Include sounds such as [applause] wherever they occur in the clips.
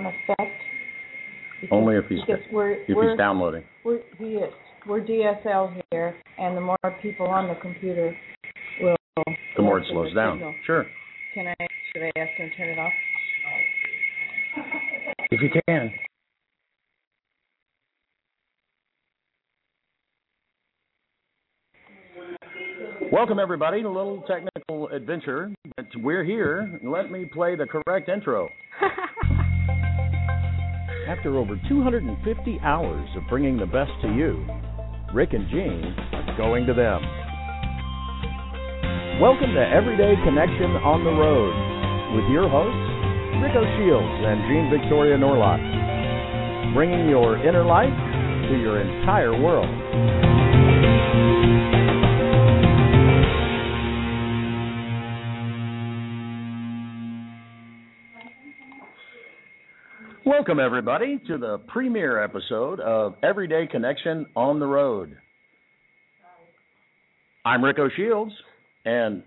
Being unaffected. Only if he's because we're, if we're, he's downloading. We're, he is. We're DSL here, and the more people on the computer will. The more it slows down. signal. Sure, Can I? Should I ask him to turn it off? if you can. Welcome everybody to a little technical adventure, but we're here. Let me play the correct intro. [laughs] After over 250 hours of bringing the best to you, Rick and Jean are going to them. Welcome to Everyday Connection on the Road with your hosts, Rico Shields and Jean Victoria Norlock, bringing your inner light to your entire world. Welcome, everybody, to the premiere episode of Everyday Connection on the Road. I'm Rico Shields, and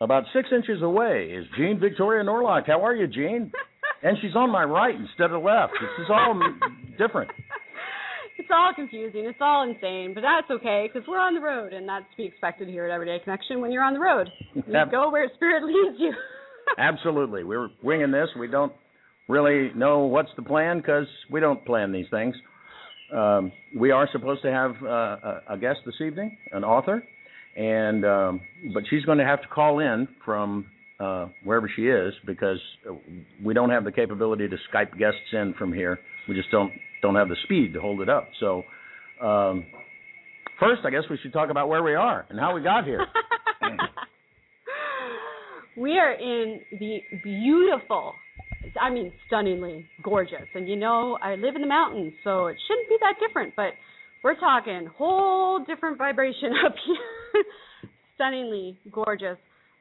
about six inches away is Jean Victoria Norlock. How are you, Jean? [laughs] And she's on my right instead of left. This is all different. [laughs] It's all confusing. It's all insane, but that's okay because we're on the road, and that's to be expected here at Everyday Connection. When you're on the road, [laughs] you Ab- go where Spirit leads you. Absolutely. We're winging this. We don't really know what's the plan because we don't plan these things. Um, we are supposed to have uh, a, guest this evening, an author, and um, but she's going to have to call in from uh, wherever she is because we don't have the capability to Skype guests in from here. We just don't don't have the speed to hold it up. So um, first, I guess we should talk about where we are and how we got here. [laughs] we are in the beautiful, I mean, stunningly gorgeous. And you know, I live in the mountains, so it shouldn't be that different. But we're talking whole different vibration [laughs] up here. stunningly gorgeous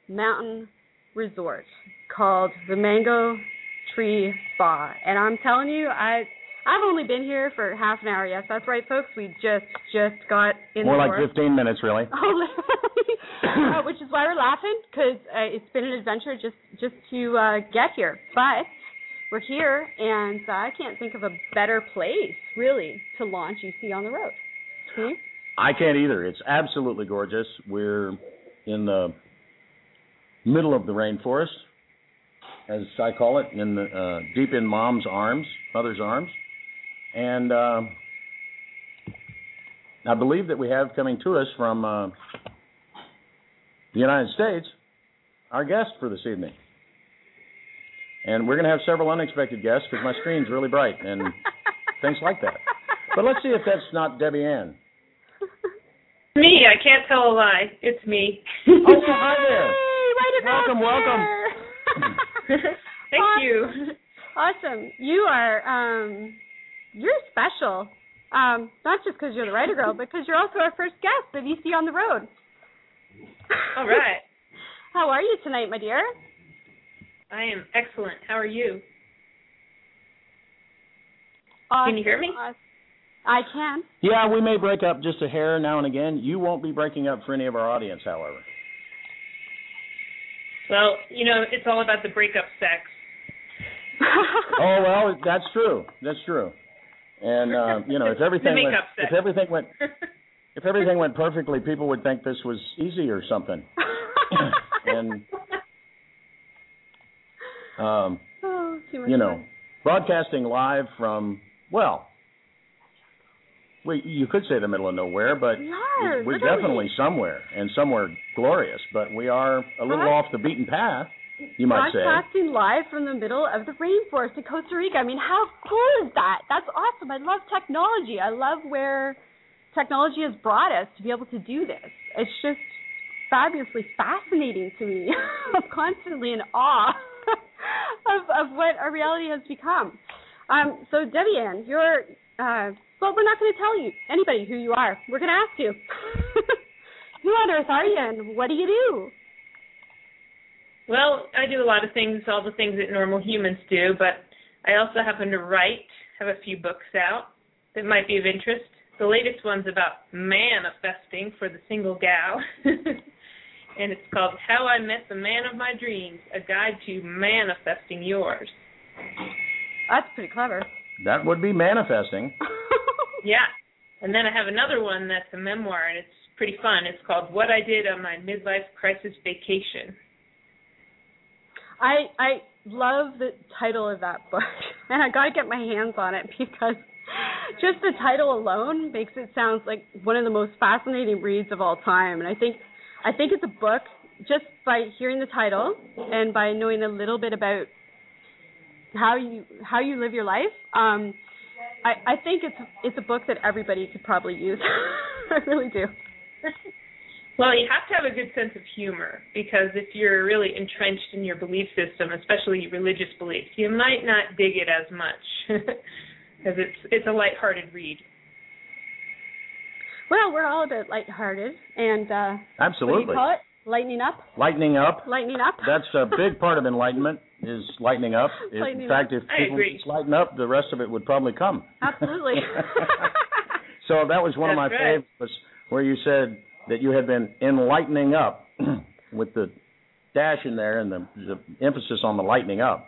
mountain resort called the Mango Tree Spa. And I'm telling you, I I've only been here for half an hour. Yes, that's right, folks. We just just got in More like door. 15 minutes, really. [laughs] Oh, uh, which is why we're laughing because uh, it's been an adventure just just to uh, get here. But we're here, and uh, I can't think of a better place really to launch EC on the road. Hmm? I can't either. It's absolutely gorgeous. We're in the middle of the rainforest, as I call it, in the uh, deep in mom's arms, mother's arms, and uh, I believe that we have coming to us from uh, the United States our guest for this evening. And we're going to have several unexpected guests because my screen's really bright and [laughs] things like that. But let's see if that's not Debbie Ann. Me, I can't tell a lie. It's me. Oh, hi there. [laughs] Right about Welcome, welcome. [laughs] Thank Awesome. you. Awesome. You are um you're special. Um, not just because you're the writer girl, but because you're also our first guest of EC on the road. All right. [laughs] How are you tonight, my dear? I am excellent. How are you? Awesome. Can you hear me? Awesome. I can. Yeah, we may break up just a hair now and again. You won't be breaking up for any of our audience, however. Well, you know, it's all about the breakup sex. [laughs] Oh well, that's true. That's true. And uh, you know, if everything went, if everything went, if everything went perfectly, people would think this was easy or something. [laughs] and um, much you know, fun. broadcasting live from well, we you could say the middle of nowhere, but We are, we're definitely somewhere and somewhere glorious. But we are a little Right. off the beaten path, you might. Broadcasting live from the middle of the rainforest in Costa Rica. I mean, how cool is that? That's awesome. I love technology. I love where technology has brought us to be able to do this. It's just fabulously fascinating to me. [laughs] I'm constantly in awe [laughs] of of what our reality has become. Um, so Debbie Ann, you're uh, well, we're not going to tell you anybody who you are. We're going to ask you. [laughs] who on earth are you, and what do you do? Well, I do a lot of things, all the things that normal humans do, but I also happen to write, have a few books out that might be of interest. The latest one's about manifesting for the single gal. [laughs] and it's called How I Met the Man of My Dreams, a guide to manifesting yours. That's pretty clever. That would be manifesting. [laughs] Yeah. And then I have another one that's a memoir and it's pretty fun. It's called What I Did on My Midlife Crisis Vacation. I I love the title of that book, [laughs] and I got to get my hands on it because just the title alone makes it sound like one of the most fascinating reads of all time. And I think I think it's a book just by hearing the title and by knowing a little bit about how you how you live your life. Um, I I think it's it's a book that everybody could probably use. [laughs] I really do. [laughs] Well, you have to have a good sense of humor because if you're really entrenched in your belief system, especially religious beliefs, you might not dig it as much [laughs] because it's it's a lighthearted read. Well, we're all a bit lighthearted and uh what do Absolutely. you call it? Lightening up. Lightening up. Lightening up. That's a big part of enlightenment is lightening up. If- Lightening in fact, if I people agree. just lighten up, the rest of it would probably come. Absolutely. [laughs] [laughs] so that was one of my right. favorites where you said that you had been enlightening up [clears throat] with the dash in there and the, the emphasis on the lightening up.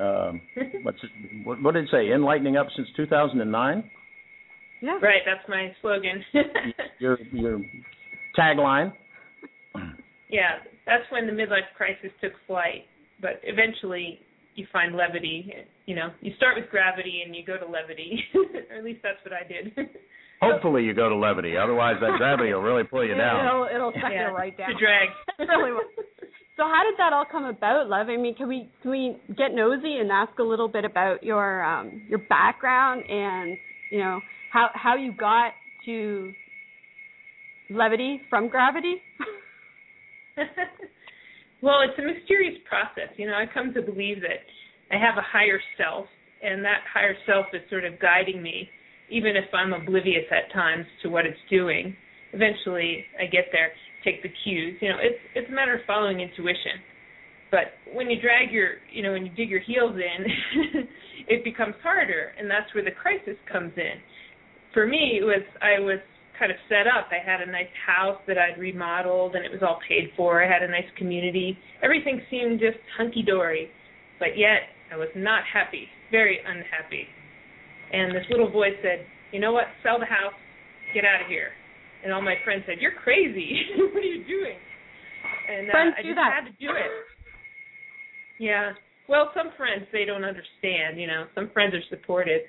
Um, [laughs] what's it, what, what did it say? Enlightening up since 2009. yeah. Right, that's my slogan. [laughs] Your your tagline. [clears throat] yeah, that's when the midlife crisis took flight. But eventually, you find levity. You know, you start with gravity and you go to levity, [laughs] or at least that's what I did. Hopefully you go to levity. Otherwise, that gravity will really pull you [laughs] down. It'll it'll suck yeah, you right down. to drag. [laughs] That's really what- So how did that all come about, Love? I mean, can we can we get nosy and ask a little bit about your um your background and you know how how you got to levity from gravity? [laughs] well, it's a mysterious process. You know, I come to believe that I have a higher self, and that higher self is sort of guiding me, even if I'm oblivious at times to what it's doing. Eventually, I get there, take the cues. You know, it's it's a matter of following intuition. But when you drag your, you know, when you dig your heels in, [laughs] it becomes harder, and that's where the crisis comes in. For me, it was I was kind of set up. I had a nice house that I'd remodeled, and it was all paid for. I had a nice community. Everything seemed just hunky dory, but yet I was not happy, very unhappy. And this little voice said, "You know what? Sell the house, get out of here." And all my friends said, "You're crazy. [laughs] what are you doing?" And uh, Friends I just that. had to do it. Yeah. Well, some friends they don't understand. You know, some friends are supportive.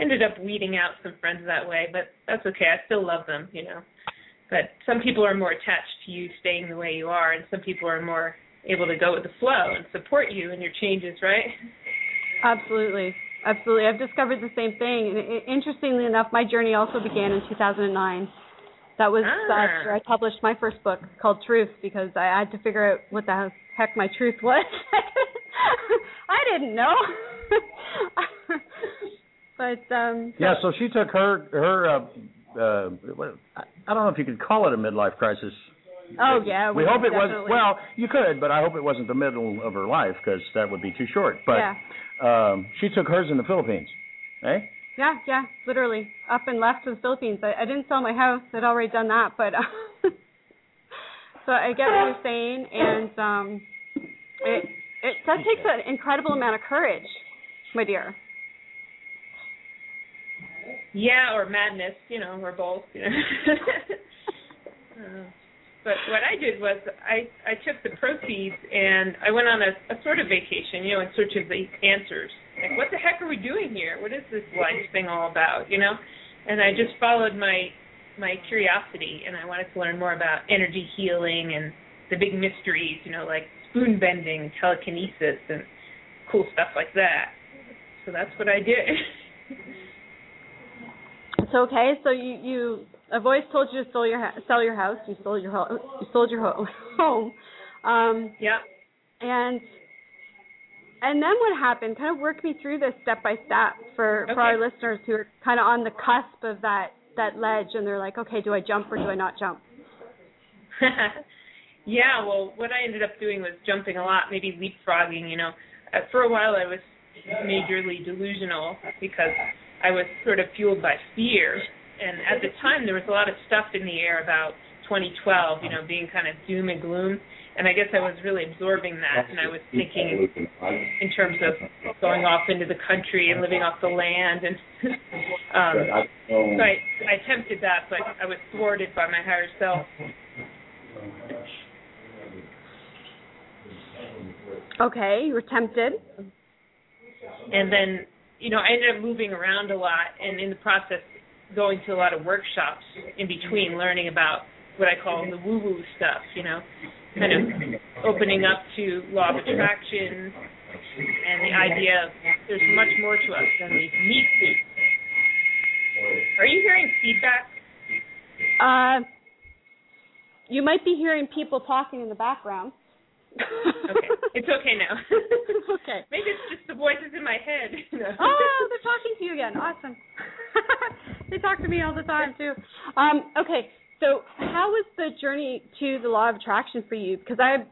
Ended up weeding out some friends that way, but that's okay. I still love them. You know. But some people are more attached to you staying the way you are, and some people are more able to go with the flow and support you in your changes, right? Absolutely. Absolutely. I've discovered the same thing. And i- interestingly enough, my journey also began in 2009. That was Ah. that's where I published my first book called Truth because I had to figure out what the heck my truth was. [laughs] I didn't know. [laughs] but um Yeah, so she took her her uh, uh, I I don't know if you could call it a midlife crisis. oh yeah, we hope it was well. You could, but I hope it wasn't the middle of her life because that would be too short. But yeah. Um, she took hers in the Philippines. Eh? Yeah, yeah, literally up and left to the Philippines. I, I didn't sell my house; I'd already done that. But uh, [laughs] so I get what you're saying, and um, it it that takes an incredible amount of courage, my dear. Yeah, or madness, you know, or both. You know. [laughs] uh, but what I did was I I took the proceeds and I went on a, a sort of vacation, you know, in search of the answers. Like, what the heck are we doing here? What is this life thing all about? You know, and I just followed my my curiosity and I wanted to learn more about energy healing and the big mysteries, you know, like spoon bending, telekinesis, and cool stuff like that. So that's what I did. it's okay. So you you a voice told you to sell your sell your house. You sold your home. You sold your [laughs] home. Um, yeah. And and then what happened? Kind of work me through this step by step for okay. for our listeners who are kind of on the cusp of that that ledge, and they're like, okay, do I jump or do I not jump? [laughs] yeah. Well, what I ended up doing was jumping a lot, maybe leapfrogging. You know, uh, for a while I was majorly delusional because I was sort of fueled by fear and at the time there was a lot of stuff in the air about 2012, you know, being kind of doom and gloom. And I guess I was really absorbing that, and I was thinking in terms of going off into the country and living off the land. And [laughs] um, so I, I attempted that, but I was thwarted by my higher self. Okay, you were tempted. And then, you know, I ended up moving around a lot, and in the process, going to a lot of workshops in between, learning about what I call the woo woo stuff, you know, kind of opening up to law of attraction and the idea of there's much more to us than we need to. Are you hearing feedback? Uh, you might be hearing people talking in the background. Okay, [laughs] it's okay now. [laughs] okay. Maybe it's just the voices in my head. oh, they're talking to you again. Awesome. [laughs] they talk to me all the time too. Um, okay, so how was the journey to the law of attraction for you? Because I,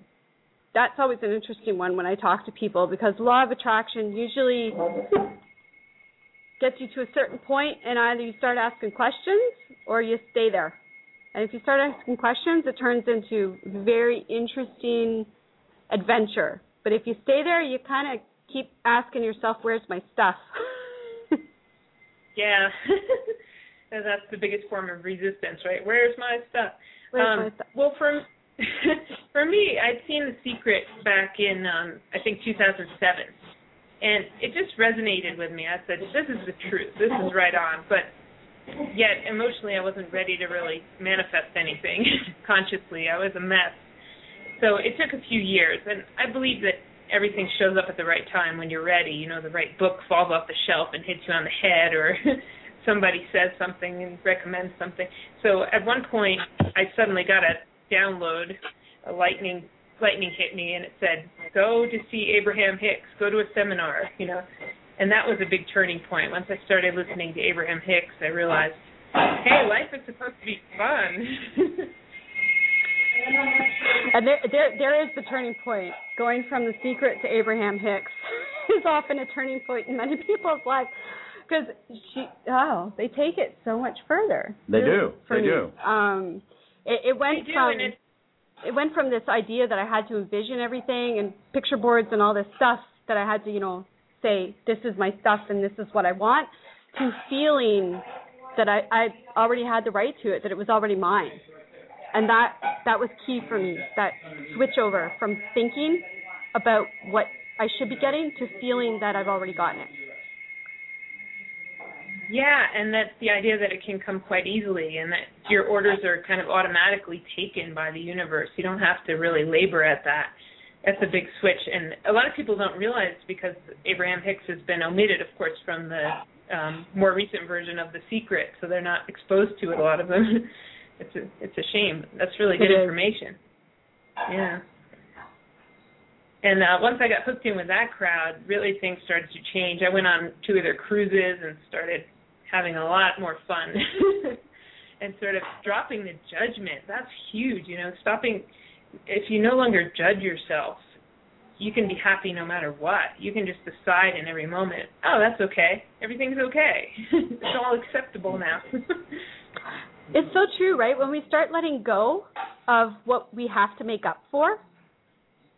that's always an interesting one when I talk to people because law of attraction usually gets you to a certain point, and either you start asking questions or you stay there. And if you start asking questions, it turns into very interesting adventure. But if you stay there, you kind of keep asking yourself, "Where's my stuff?" [laughs] yeah, [laughs] that's the biggest form of resistance, right? Where's my stuff? Where's um, my stuff? Well, for [laughs] for me, I'd seen The Secret back in um, I think 2007, and it just resonated with me. I said, "This is the truth. This is right on." But yet, emotionally, I wasn't ready to really manifest anything consciously. I was a mess so it took a few years, and I believe that everything shows up at the right time when you're ready. You know, the right book falls off the shelf and hits you on the head, or [laughs] somebody says something and recommends something. So at one point, I suddenly got a download, a lightning lightning hit me, and it said, "Go to see Abraham Hicks. Go to a seminar." [laughs] You know, and that was a big turning point. Once I started listening to Abraham Hicks, I realized, hey, life is supposed to be fun. [laughs] And there, there, there is the turning point. Going from the secret to Abraham Hicks [laughs] is often a turning point in many [laughs] people's lives because she, oh, they take it so much further. They do. They me. do. Um, it, it went do, from it, it went from this idea that I had to envision everything and picture boards and all this stuff that I had to, you know, say this is my stuff and this is what I want, to feeling that I I already had the right to it, that it was already mine and that that was key for me that switch over from thinking about what I should be getting to feeling that I've already gotten it. Yeah, and that's the idea that it can come quite easily and that your orders are kind of automatically taken by the universe. You don't have to really labor at that. That's a big switch and a lot of people don't realize because Abraham Hicks has been omitted of course from the um more recent version of The Secret, so they're not exposed to it a lot of them. [laughs] it's a it's a shame. That's really good information. Yeah. And uh, once I got hooked in with that crowd, really things started to change. I went on two of their cruises and started having a lot more fun, [laughs] and sort of dropping the judgment. That's huge, you know. Stopping if you no longer judge yourself, you can be happy no matter what. You can just decide in every moment, oh, that's okay. Everything's okay. [laughs] it's all acceptable now. [laughs] It's so true, right? When we start letting go of what we have to make up for,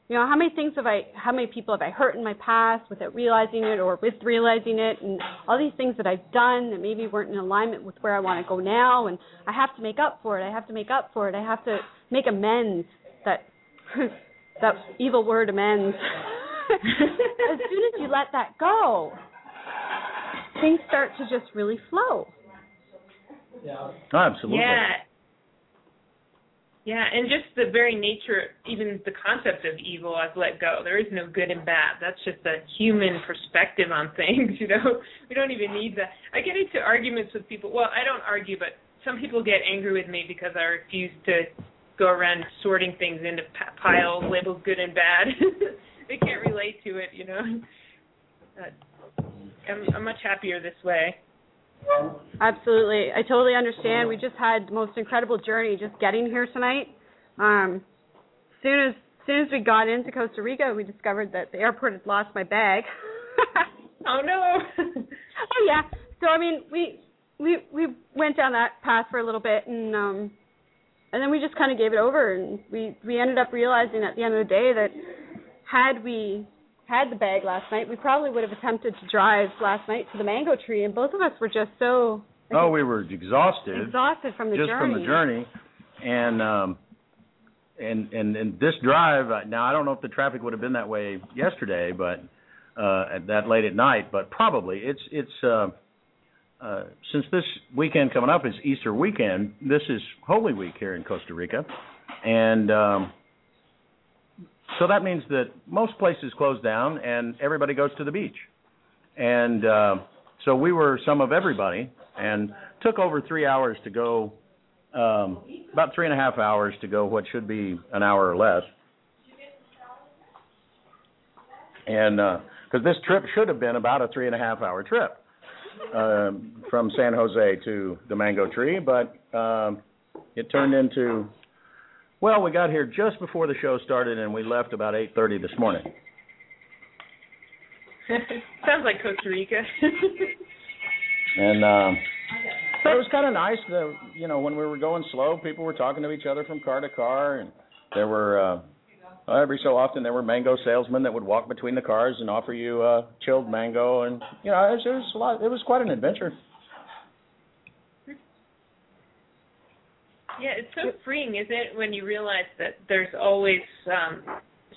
you know, how many things have I, how many people have I hurt in my past without realizing it or with realizing it, and all these things that I've done that maybe weren't in alignment with where I want to go now, and I have to make up for it. I have to make up for it. I have to make amends. That [laughs] that evil word amends. [laughs] as soon as you let that go, things start to just really flow. Oh, absolutely. Yeah. Yeah, and just the very nature, even the concept of evil, I've let go. There is no good and bad. That's just a human perspective on things, [laughs] you know. We don't even need that. I get into arguments with people. Well, I don't argue, but some people get angry with me because I refuse to go around sorting things into piles labeled good and bad. [laughs] they can't relate to it, you know. Uh, I'm, I'm much happier this way. Absolutely. I totally understand. We just had the most incredible journey just getting here tonight. Um soon as soon as we got into Costa Rica, we discovered that the airport had lost my bag. [laughs] oh no. [laughs] oh yeah. So I mean, we we we went down that path for a little bit and um and then we just kind of gave it over and we we ended up realizing at the end of the day that had we had the bag last night, we probably would have attempted to drive last night to the mango tree, and both of us were just so. oh, we were exhausted. Exhausted from the just journey. from the journey, and um, and and and this drive. uh, Now I don't know if the traffic would have been that way yesterday, but uh, at that late at night, but probably it's it's. Uh, uh, since this weekend coming up is Easter weekend, this is Holy Week here in Costa Rica, and um, so that means that most places close down and everybody goes to the beach. And uh, so we were some of everybody and took over three hours to go, um, about three and a half hours to go what should be an hour or less. And because uh, this trip should have been about a three and a half hour trip um, from San Jose to the mango tree, but um, it turned into well, we got here just before the show started, and we left about eight thirty this morning. [laughs] Sounds like Costa Rica. [laughs] and um, but it was kind of nice. The you know when we were going slow, people were talking to each other from car to car, and there were uh, every so often there were mango salesmen that would walk between the cars and offer you uh, chilled mango, and you know it was, it was a lot. It was quite an adventure. Yeah, it's so freeing, isn't it, when you realize that there's always um,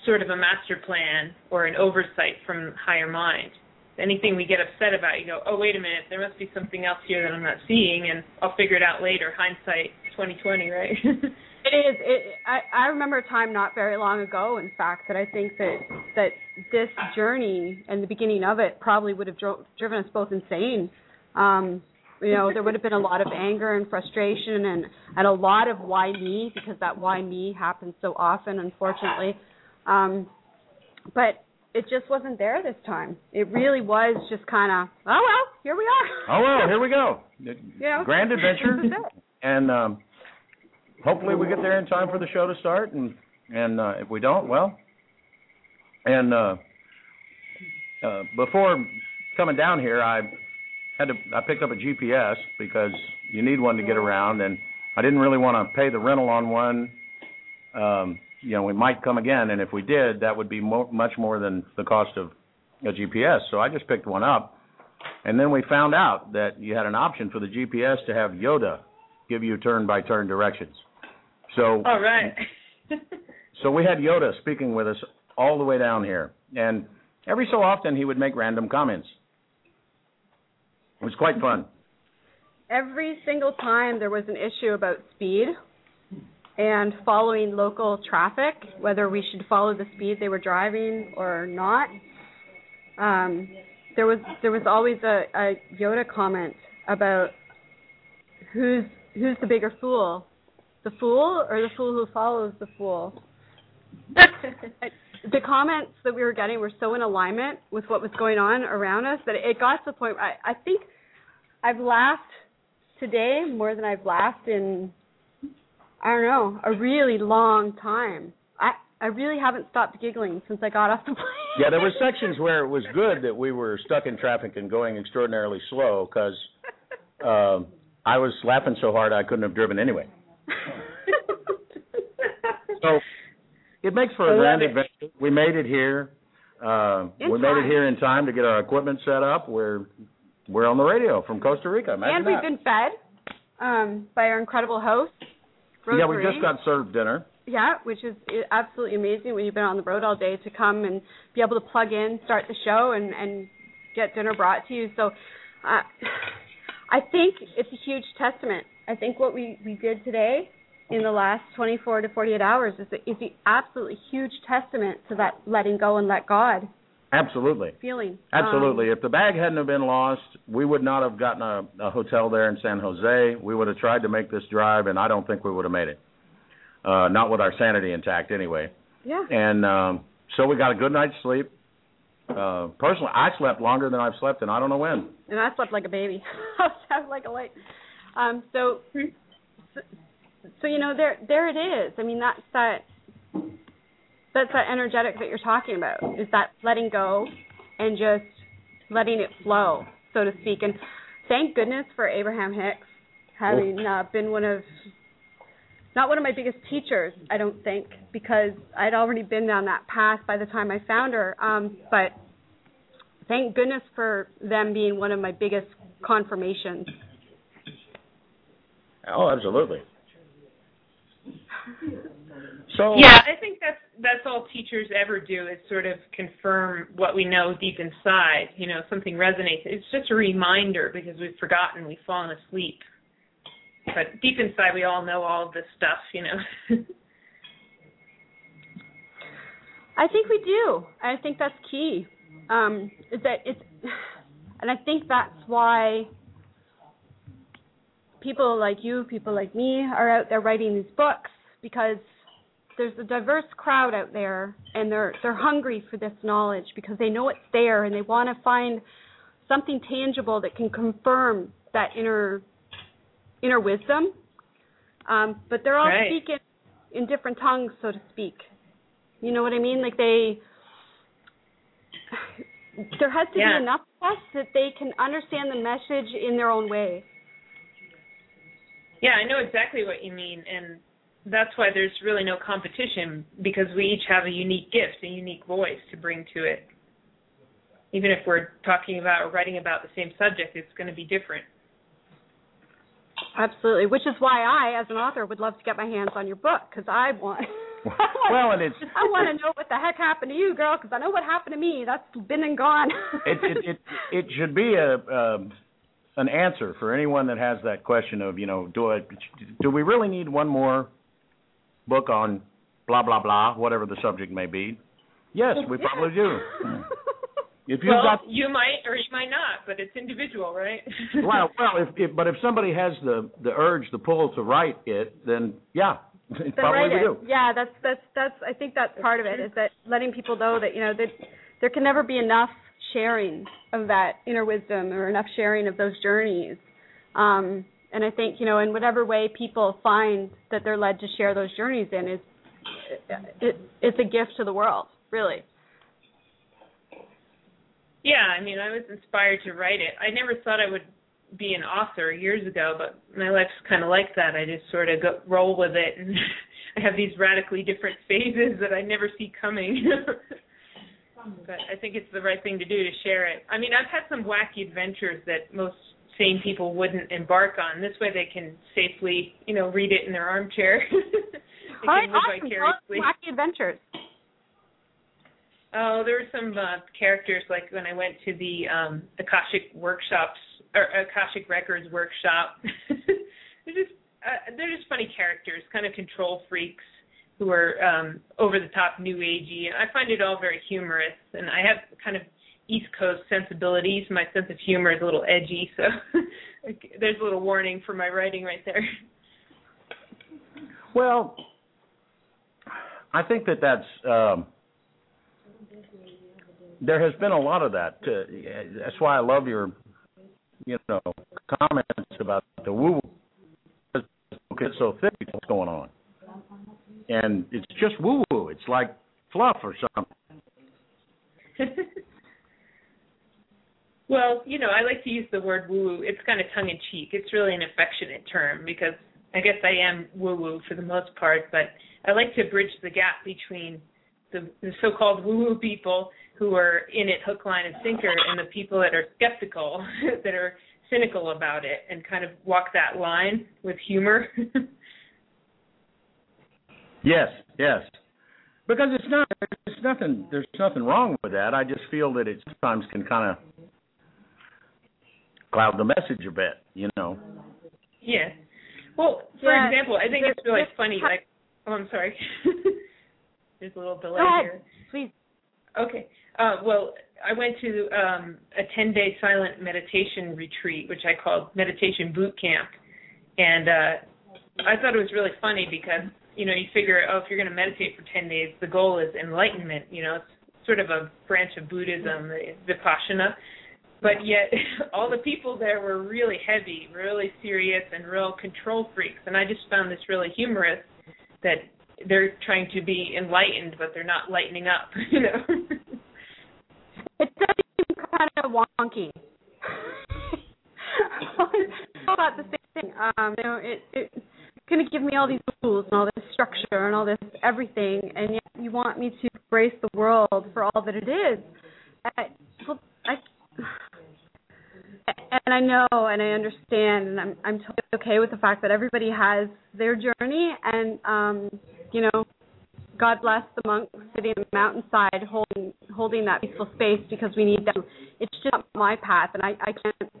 sort of a master plan or an oversight from higher mind. Anything we get upset about, you go, oh wait a minute, there must be something else here that I'm not seeing, and I'll figure it out later. Hindsight 2020, right? [laughs] it is. It, I I remember a time not very long ago, in fact, that I think that that this journey and the beginning of it probably would have dro- driven us both insane. Um, you know there would have been a lot of anger and frustration and and a lot of why me because that why me happens so often unfortunately. Um but it just wasn't there this time. It really was just kind of oh well here we are. Oh well here we go. [laughs] Yeah. Grand adventure. And um hopefully we get there in time for the show to start. And and uh if we don't well. And uh uh before coming down here i had to I picked up a GPS because you need one to get around, and I didn't really want to pay the rental on one. Um, you know, we might come again, and if we did, that would be mo- much more than the cost of a GPS. So I just picked one up, and then we found out that you had an option for the GPS to have Yoda give you turn-by-turn directions. So all right. [laughs] so we had Yoda speaking with us all the way down here, and every so often he would make random comments. It was quite fun. Every single time there was an issue about speed and following local traffic, whether we should follow the speed they were driving or not. Um, there was there was always a, a Yoda comment about who's who's the bigger fool, the fool or the fool who follows the fool. [laughs] the comments that we were getting were so in alignment with what was going on around us that it got to the point. I, I think I've laughed today more than I've laughed in I don't know a really long time. I I really haven't stopped giggling since I got off the [laughs] plane. yeah, there were sections where it was good that we were stuck in traffic and going extraordinarily slow because um, I was laughing so hard I couldn't have driven anyway. [laughs] so it makes for a grand adventure. We made it here. Uh, we made it here in time to get our equipment set up. We're we're on the radio from Costa Rica. Imagine and we've that. been fed um, by our incredible host. Rosemarie. Yeah, we just got served dinner. Yeah, which is absolutely amazing when you've been on the road all day to come and be able to plug in, start the show, and and get dinner brought to you. So, uh, [sighs] I think it's a huge testament. I think what we we did today in the last 24 to 48 hours is is the absolutely huge testament to that letting go and let God Absolutely. feeling. Absolutely. Um, if the bag hadn't have been lost, we would not have gotten a, a hotel there in San Jose. We would have tried to make this drive, and I don't think we would have made it. Uh, not with our sanity intact, anyway. yeah. And um, so we got a good night's sleep. Uh, personally, I slept longer than I've slept, and I don't know when. and I slept like a baby. [laughs] I slept like a light. Um, so, so, so you know, there there it is. I mean, that's that that's that energetic that you're talking about. Is that letting go and just letting it flow, so to speak. And thank goodness for Abraham Hicks having uh, been one of not one of my biggest teachers, I don't think, because I'd already been down that path by the time I found her. Um, but thank goodness for them being one of my biggest confirmations. Oh, absolutely. So Yeah, I think that's that's all teachers ever do is sort of confirm what we know deep inside. You know, something resonates. It's just a reminder because we've forgotten, we've fallen asleep. But deep inside, we all know all of this stuff. You know. [laughs] I think we do. I think that's key. Um, is that it's, and I think that's why people like you, people like me, are out there writing these books because there's a diverse crowd out there, and they're they're hungry for this knowledge because they know it's there, and they want to find something tangible that can confirm that inner inner wisdom. Um, but they're all Right. speaking in different tongues, so to speak. You know what I mean? Like they, [sighs] there has to Yeah. be enough of us that they can understand the message in their own way. Yeah, I know exactly what you mean, and that's why there's really no competition because we each have a unique gift, a unique voice to bring to it. Even if we're talking about or writing about the same subject, it's going to be different. Absolutely, which is why I, as an author, would love to get my hands on your book because [laughs] I want. Well, and it's I want to know what the heck happened to you, girl, because I know what happened to me. That's been and gone. [laughs] it it it, it should be a um, an answer for anyone that has that question of you know do I do we really need one more book on blah blah blah whatever the subject may be? Yes, we probably do. If you've well, got you might or you might not, but it's individual, right? [laughs] well, well, if, if but if somebody has the the urge, the pull to write it, then yeah, [laughs] Then probably write we it. do. Yeah, that's that's that's. I think that's part of it is that letting people know that you know that there can never be enough sharing of that inner wisdom or enough sharing of those journeys. Um, and I think you know in whatever way people find that they're led to share those journeys in is it, it's a gift to the world, really. Yeah, I mean, I was inspired to write it. I never thought I would be an author years ago, but my life's kind of like that. I just sort of go, roll with it, and [laughs] I have these radically different phases that I never see coming. [laughs] but I think it's the right thing to do to share it. I mean, I've had some wacky adventures that most sane people wouldn't embark on. This way, they can safely, you know, read it in their armchair. [laughs] they All right, can live awesome. Vicariously. wacky adventures. Oh, there were some uh, characters like when I went to the um Akashic workshops or Akashic Records workshop. [laughs] they're just uh, they're just funny characters, kind of control freaks who are um over the top new agey. I find it all very humorous and I have kind of East Coast sensibilities. My sense of humor is a little edgy, so [laughs] there's a little warning for my writing right there. Well, I think that that's um, there has been a lot of that. Uh, that's why I love your, you know, comments about the woo woo. It's so thick. What's going on? And it's just woo woo. It's like fluff or something. [laughs] Well, you know, I like to use the word woo woo. It's kind of tongue in cheek. It's really an affectionate term because I guess I am woo woo for the most part, but I like to bridge the gap between the, the so called woo woo people who are in it hook, line, and sinker and the people that are skeptical, [laughs] that are cynical about it, and kind of walk that line with humor. [laughs] Yes, yes. Because it's not there's nothing there's nothing wrong with that. I just feel that it sometimes can kind of cloud the message a bit, you know. Yeah. Well, for Yeah, example, I think it's really funny. Like, oh, I'm sorry. [laughs] There's a little delay Go ahead, here. please. Okay. Uh, well, I went to um, a 10 day silent meditation retreat, which I called Meditation Boot Camp. And uh, I thought it was really funny because, you know, you figure, oh, if you're going to meditate for 10 days, the goal is enlightenment. You know, it's sort of a branch of Buddhism, the Vipassana. But yet, [laughs] all the people there were really heavy, really serious, and real control freaks. And I just found this really humorous that they're trying to be enlightened, but they're not lightening up. [laughs] You know. It does seem kind of wonky. [laughs] about the same thing. Um, you know, it it going to give me all these rules and all this structure and all this everything, and yet you want me to embrace the world for all that it is. I, well, I, and I know and I understand, and I'm I'm totally okay with the fact that everybody has their journey, and um, you know, God bless the monk sitting on the mountainside holding holding that peaceful space because we need them. It's just not my path, and I I can't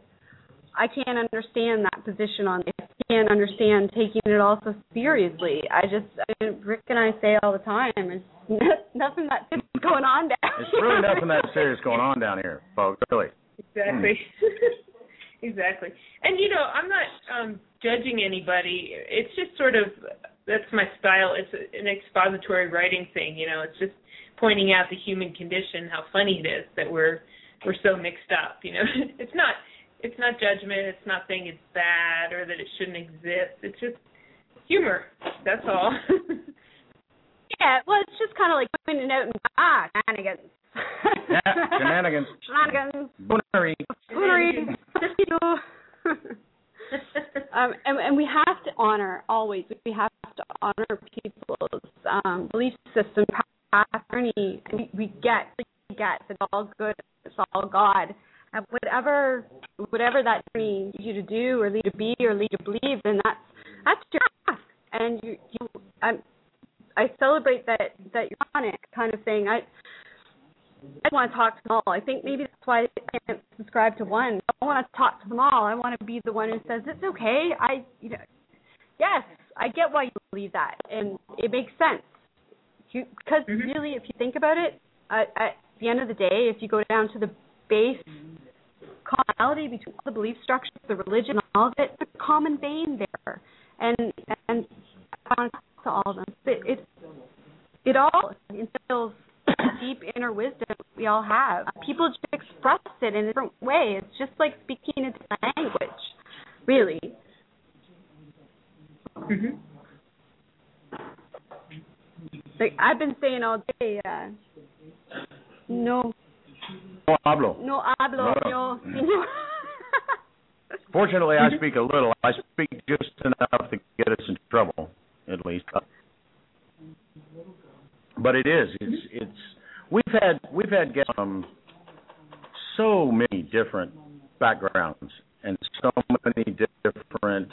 I can't understand that position on it. I can't understand taking it all so seriously. I just I mean, Rick and I say all the time, it's [laughs] nothing that is going on down. It's really nothing that serious going on down here, folks. Really. Exactly. [laughs] exactly. And you know, I'm not um judging anybody. It's just sort of that's my style. It's an expository writing thing, you know. It's just pointing out the human condition, how funny it is that we're we're so mixed up, you know. [laughs] it's not it's not judgment, it's not saying it's bad or that it shouldn't exist. It's just humor. That's all. [laughs] Yeah, well, it's just kind of like pointing out and ah, shenanigans. Yeah, shenanigans. [laughs] shenanigans. Boonery. Foolery. [laughs] um, and, and we have to honor always. We have to honor people's um, belief system, path, journey. We, we get, we get that it's all good. It's all God. And whatever, whatever that journey leads you to do, or lead to be, or lead to believe, then that's that's your path. And you, you, I'm, I celebrate that that you're on it, kind of thing. I I want to talk to them all. I think maybe that's why I can't subscribe to one. I want to talk to them all. I want to be the one who says it's okay. I, you know, yes, I get why you believe that, and it makes sense. Because Mhm. really, if you think about it, at, at the end of the day, if you go down to the base commonality between all the belief structures, the religion, all of it, there's a common vein there, and and I want to talk to all of them. It it, it all instills [coughs] deep inner wisdom we all have. People just express it in a different way. It's just like speaking a different language, really. mhm. Like I've been saying all day, uh, no, No hablo. no hablo, No. no, mm. [laughs] no. Fortunately, I [laughs] speak a little. I speak just enough to get us in trouble, at least. But it is. It's. It's. We've had. We've had guests from so many different backgrounds and so many different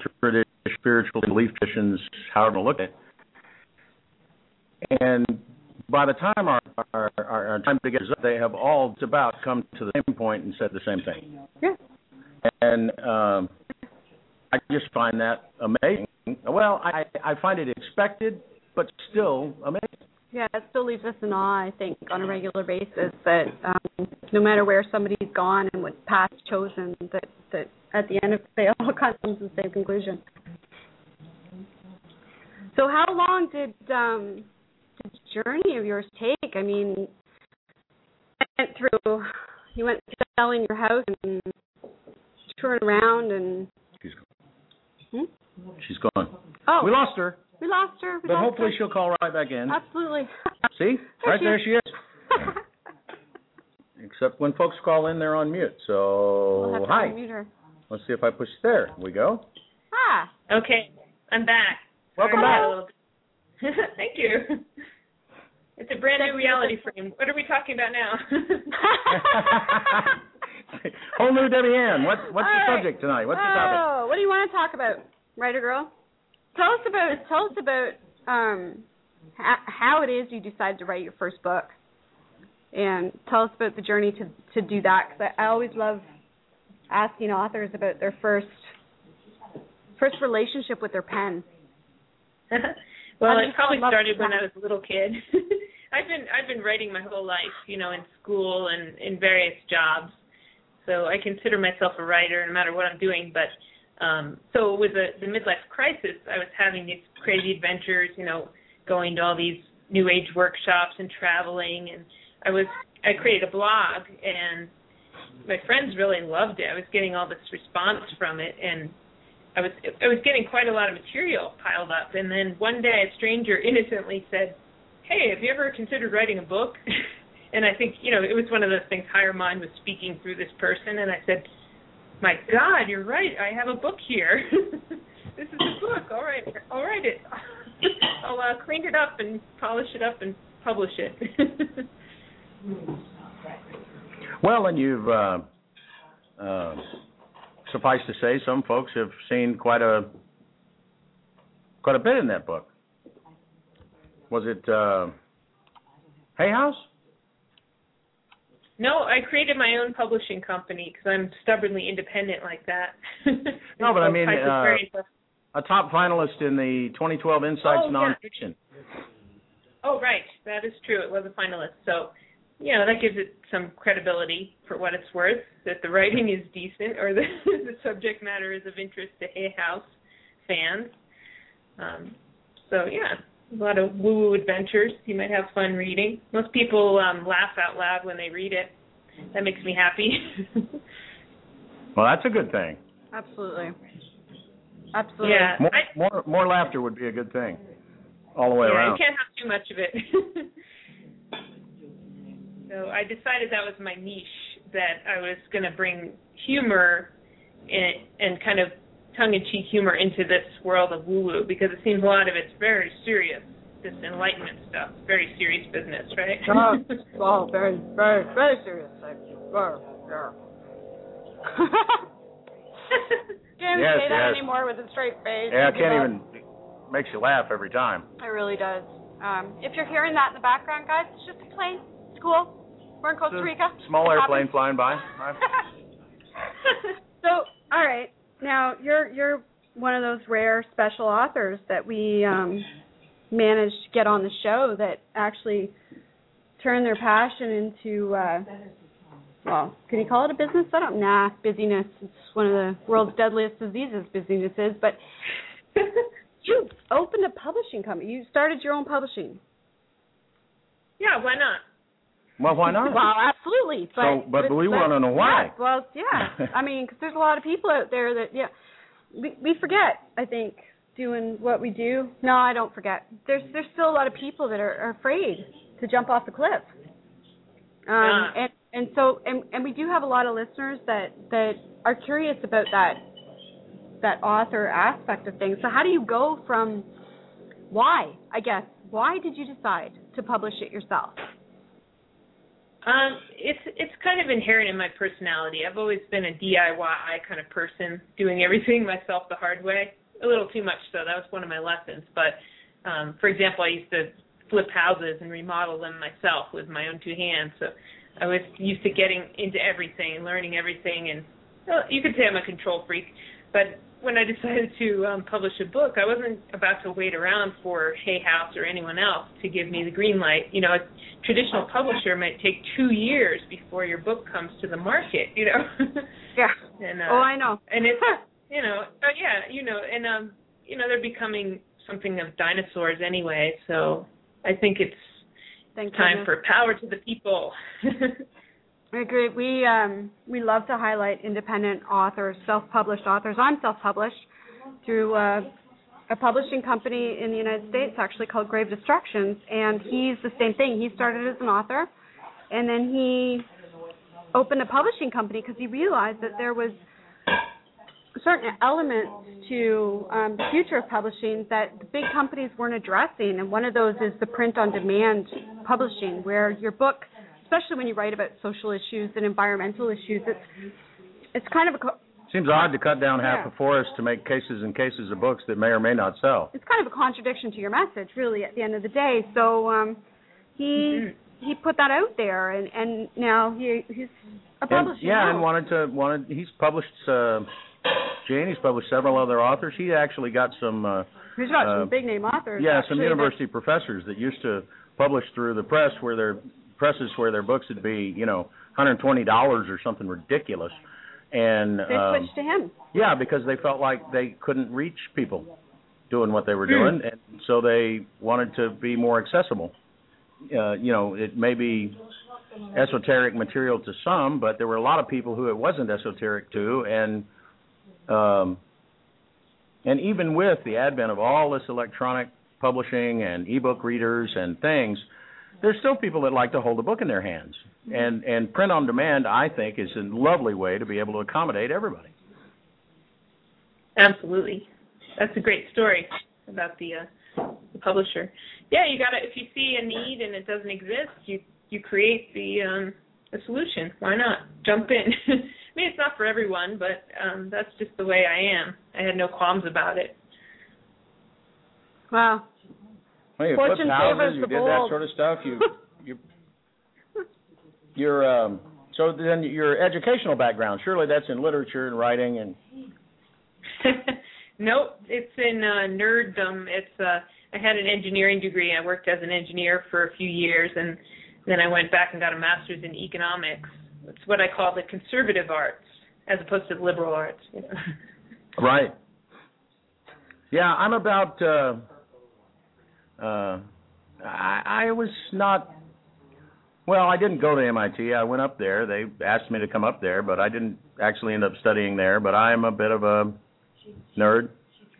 traditional spiritual belief traditions, however you look at it. And by the time our our, our, our time is up, they have all about come to the same point and said the same thing yeah. and um, I just find that amazing. Well, I I find it expected, but still amazing. Yeah, it still leaves us in awe, I think, on a regular basis that um, no matter where somebody's gone and what path chosen, that that at the end of the day, all [laughs] comes to the same conclusion. So, how long did um, journey of yours take? I mean, you went through, you went selling your house and touring around, and She's hmm? she's gone. oh, We lost her, we lost her. We but lost hopefully her. she'll call right back in. absolutely. See, [laughs] There right she there is. she is. [laughs] Except when folks call in, they're on mute. So We'll have to hi. her. Let's see if I push there. We go. Ah. Okay, I'm back. Welcome Sorry, back. had a little- [laughs] Thank you. It's a brand new reality [laughs] frame. What are we talking about now? [laughs] Whole new Debbie Ann. What, what's All the right. subject tonight? What's the topic? Oh, what do you want to talk about, writer girl? Tell us about tell us about um, ha- how it is you decided to write your first book, and tell us about the journey to to do that. Because I, I always love asking authors about their first first relationship with their pen. [laughs] well, it probably started when. I was a little kid. [laughs] [laughs] I've been I've been writing my whole life, you know, in school and in various jobs. So I consider myself a writer no matter what I'm doing. But um so with the the midlife crisis, I was having these crazy adventures, you know, going to all these new age workshops and traveling and I was I created a blog and my friends really loved it. I was getting all this response from it and I was I was getting quite a lot of material piled up and then one day a stranger innocently said, "Hey, have you ever considered writing a book?" [laughs] and I think, you know, it was one of those things higher mind was speaking through this person and I said, "My god, you're right. I have a book here. [laughs] this is a book. All right. I'll write it. [laughs] I'll uh, clean it up and polish it up and publish it." Well, and you've uh, uh, suffice to say, some folks have seen quite a quite a bit in that book. Was it uh, Hay House? No, I created my own publishing company because I'm stubbornly independent like that. [laughs] No, but I mean, [laughs] uh. A top finalist in the 2012 Insights Oh, yeah. nonfiction. Oh, right. That is true. It was a finalist. So, you know, that gives it some credibility for what it's worth, that the writing is decent or the, [laughs] the subject matter is of interest to Hay House fans. Um, so, yeah, a lot of woo-woo adventures. You might have fun reading. Most people um, laugh out loud when they read it. That makes me happy. [laughs] Well, that's a good thing. Absolutely. Absolutely. yeah. More, I, more, more laughter would be a good thing, all the way yeah, around. you can't have too much of it. [laughs] so I decided that was my niche, that I was going to bring humor and, and kind of tongue-in-cheek humor into this world of woo-woo because it seems a lot of it's very serious, this enlightenment stuff, very serious business, right? Oh, [laughs] oh, very, very, very serious. Like, very, very. [laughs] Can't Yes, say that yes. anymore with a straight face. yeah, I can't up. even. Makes you laugh every time. It really does. Um, if you're hearing that in the background, guys, it's just a plane. It's cool. We're in Costa Rica. Small airplane flying by. [laughs] so, all right. Now you're you're one of those rare special authors that we um, managed to get on the show that actually turn their passion into uh, well, can you call it a business? I don't. Nah, busyness. It's one of the world's deadliest diseases. Busyness is, but [laughs] you opened a publishing company. You started your own publishing. yeah, why not? Well, why not? Well, absolutely. But, So, but we wanna know why. Yeah, well, yeah. [laughs] I mean, because there's a lot of people out there that, yeah, we we forget. I think doing what we do. No, I don't forget. There's there's still a lot of people that are, are afraid to jump off the cliff. Um, Yeah. and and so and and we do have a lot of listeners that that are curious about that that author aspect of things. So how do you go from why? I guess why did you decide to publish it yourself? Um, it's it's kind of inherent in my personality. I've always been a DIY kind of person, doing everything [laughs] myself the hard way. A little too much so. That was one of my lessons. But um, for example, I used to flip houses and remodel them myself with my own two hands. So I was used to getting into everything and learning everything. And well, you could say I'm a control freak. But when I decided to um, publish a book, I wasn't about to wait around for Hay House or anyone else to give me the green light. You know, a traditional publisher might take two years before your book comes to the market. You know. [laughs] Yeah. [laughs] and uh, oh, I know. and it's [laughs] you know but yeah you know and um you know they're becoming something of dinosaurs anyway so i think it's Thank time goodness. for power to the people I agree. We um we love to highlight independent authors, self-published authors. I'm self-published through uh, a publishing company in the United States, actually called Grave Destructions, and he's the same thing. He started as an author, and then he opened a publishing company because he realized that there was certain elements to um, the future of publishing that the big companies weren't addressing, and one of those is the print-on-demand publishing, where your book, especially when you write about social issues and environmental issues, it's it's kind of a co- Seems odd to cut down half Yeah. a forest to make cases and cases of books that may or may not sell. it's kind of a contradiction to your message, really, at the end of the day. So um, he Mhm. he put that out there, and and now he he's a And, yeah, now. and wanted to wanted he's published uh Jane, he's published several other authors. He actually got some uh He's got uh, some big name authors. yeah, actually, some that- university professors that used to publish through the press where their presses where their books would be, you know, $120 or something ridiculous. And They um, switched to him. Yeah, because they felt like they couldn't reach people doing what they were doing, and so they wanted to be more accessible. Uh, you know, it may be esoteric material to some, but there were a lot of people who it wasn't esoteric to, and um, and even with the advent of all this electronic publishing and ebook readers and things, there's still people that like to hold a book in their hands. And and print on demand, I think, is a lovely way to be able to accommodate everybody. Absolutely. That's a great story about the uh, the publisher. Yeah, you got to if you see a need and it doesn't exist, you you create the um the solution. Why not? Jump in. [laughs] I mean, it's not for everyone, but um that's just the way I am. I had no qualms about it. Wow. Well, you Fortune flipped houses, you did that sort of stuff. You [laughs] you you're um so then your educational background, surely that's in literature and writing and [laughs] nope, it's in uh, nerddom. It's uh, I had an engineering degree. I worked as an engineer for a few years, and then I went back and got a master's in economics. It's what I call the conservative arts, as opposed to the liberal arts. You know? Right. Yeah, I'm about uh uh I I was not well, I didn't go to MIT. I went up there. They asked me to come up there, but I didn't actually end up studying there, but I am a bit of a nerd.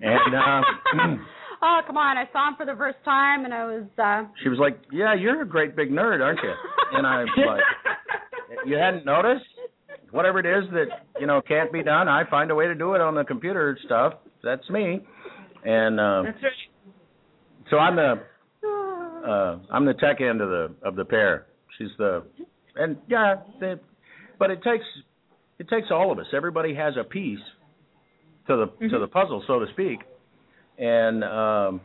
And uh [laughs] oh come on! I saw him for the first time, and I was. uh she was like, "Yeah, you're a great big nerd, aren't you?" And I was like, "You hadn't noticed? Whatever it is that you know can't be done, I find a way to do it on the computer stuff. That's me." And uh, That's right. So I'm the [sighs] uh, I'm the tech end of the of the pair. She's the and yeah, they, but it takes it takes all of us. Everybody has a piece to the to Mhm. the puzzle, so to speak. And um,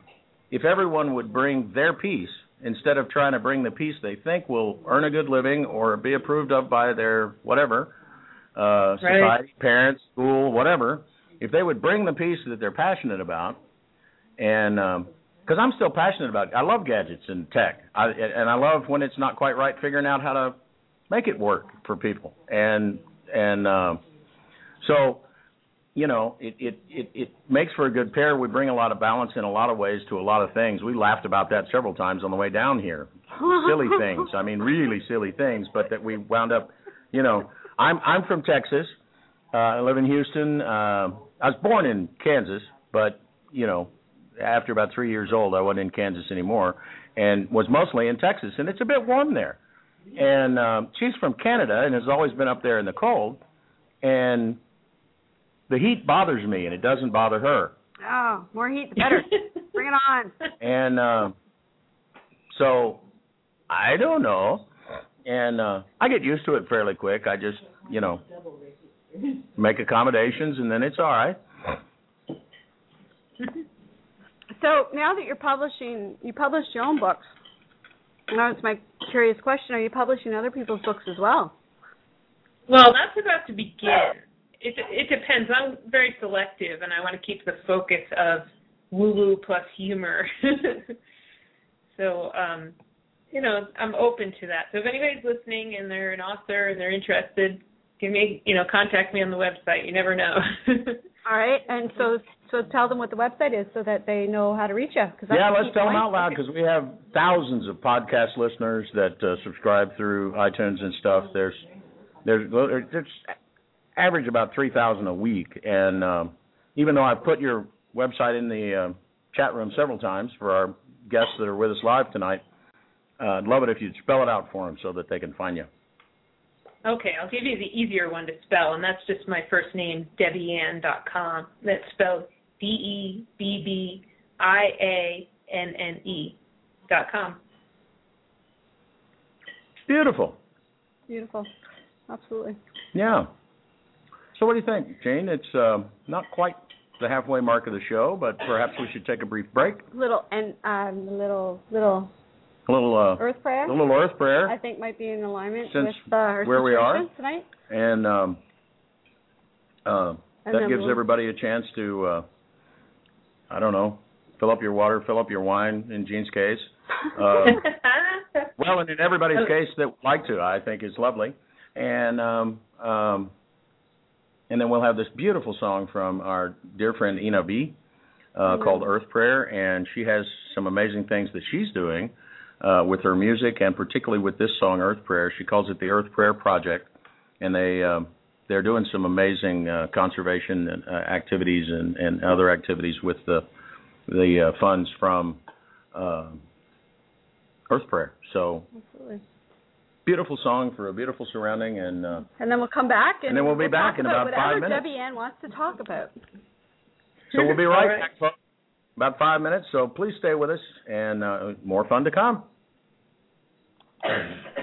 if everyone would bring their piece instead of trying to bring the piece they think will earn a good living or be approved of by their whatever uh, society, Right. parents, school, whatever, if they would bring the piece that they're passionate about, and because I'm still passionate about, I love gadgets and tech, I, and I love when it's not quite right, figuring out how to make it work for people, and and uh, so you know, it, it it it makes for a good pair. We bring a lot of balance in a lot of ways to a lot of things. We laughed about that several times on the way down here. [laughs] silly things. I mean, really silly things, but that we wound up, you know, I'm I'm from Texas. Uh, I live in Houston. Uh, I was born in Kansas, but you know, after about three years old, I wasn't in Kansas anymore, and was mostly in Texas, and it's a bit warm there. And um, she's from Canada and has always been up there in the cold, and the heat bothers me, and it doesn't bother her. Oh, more heat the better. [laughs] Bring it on. And uh, so I don't know. And uh I get used to it fairly quick. I just, you know, make accommodations and then it's all right. [laughs] So now that you're publishing, you published your own books. Now it's my curious question: Are you publishing other people's books as well? Well, that's about to begin. It it depends. I'm very selective, and I want to keep the focus of woo woo plus humor. [laughs] so, um, you know, I'm open to that. So if anybody's listening and they're an author and they're interested, give me, you know, contact me on the website. You never know. [laughs] All right, and so so tell them what the website is so that they know how to reach you. Cause Yeah, let's key tell them out loud because we have thousands of podcast listeners that uh, subscribe through iTunes and stuff. There's there's there's average about three thousand a week, and um, even though I've put your website in the uh, chat room several times for our guests that are with us live tonight, uh, I'd love it if you'd spell it out for them so that they can find you. Okay, I'll give you the easier one to spell, and that's just my first name, DebbieAnn.com. That's spelled D E B B I A N N E dot com. Beautiful. Beautiful, absolutely. Yeah. So what do you think, Jane? It's uh, not quite the halfway mark of the show, but perhaps we should take a brief break. Little and um, little little A little uh, earth prayer. a little Earth prayer, I think might be in alignment Since with uh, our where we are. tonight. and um, uh, And that gives we'll- everybody a chance to, uh, I don't know, fill up your water, fill up your wine. In Gene's case, uh, [laughs] well, and in everybody's case that would like to, I think is lovely, and um, um, and then we'll have this beautiful song from our dear friend Ina V. Uh, Yeah. called Earth Prayer, and she has some amazing things that she's doing uh, with her music, and particularly with this song Earth Prayer. She calls it the Earth Prayer Project, and they um, they're doing some amazing uh, conservation uh, activities and, and other activities with the the uh, funds from uh, Earth Prayer. So Absolutely. beautiful song for a beautiful surrounding, and uh, And then we'll come back and, And then we'll be back in about about five whatever minutes. Debbie Ann wants to talk about. so we'll be [laughs] right, All right. back, folks. About five minutes. So please stay with us, and uh, more fun to come. [laughs]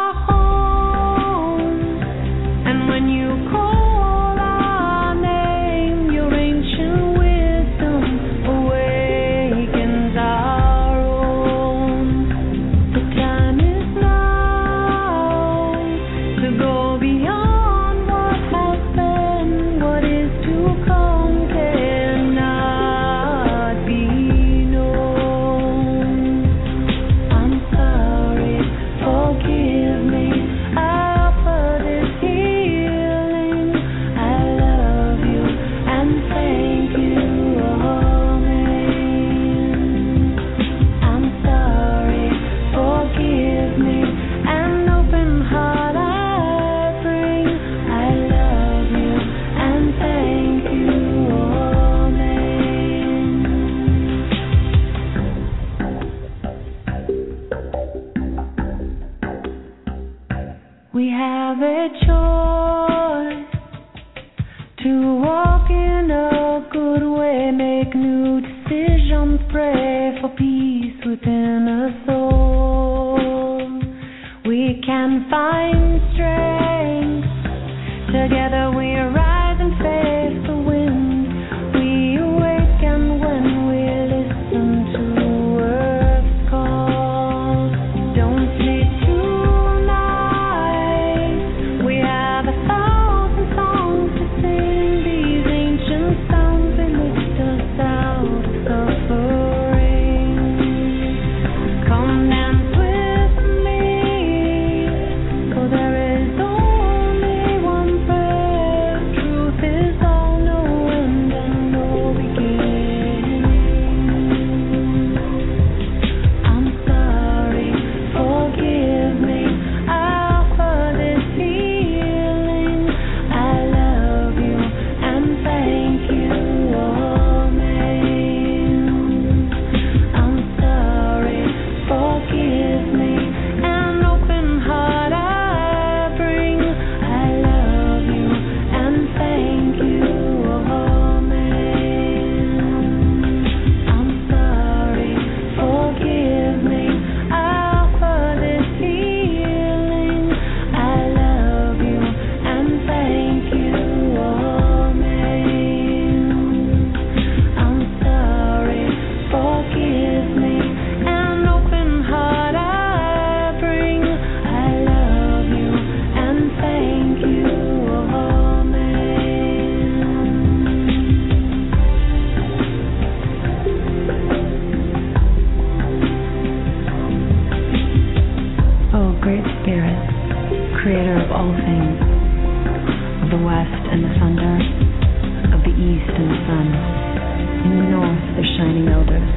the shining elders,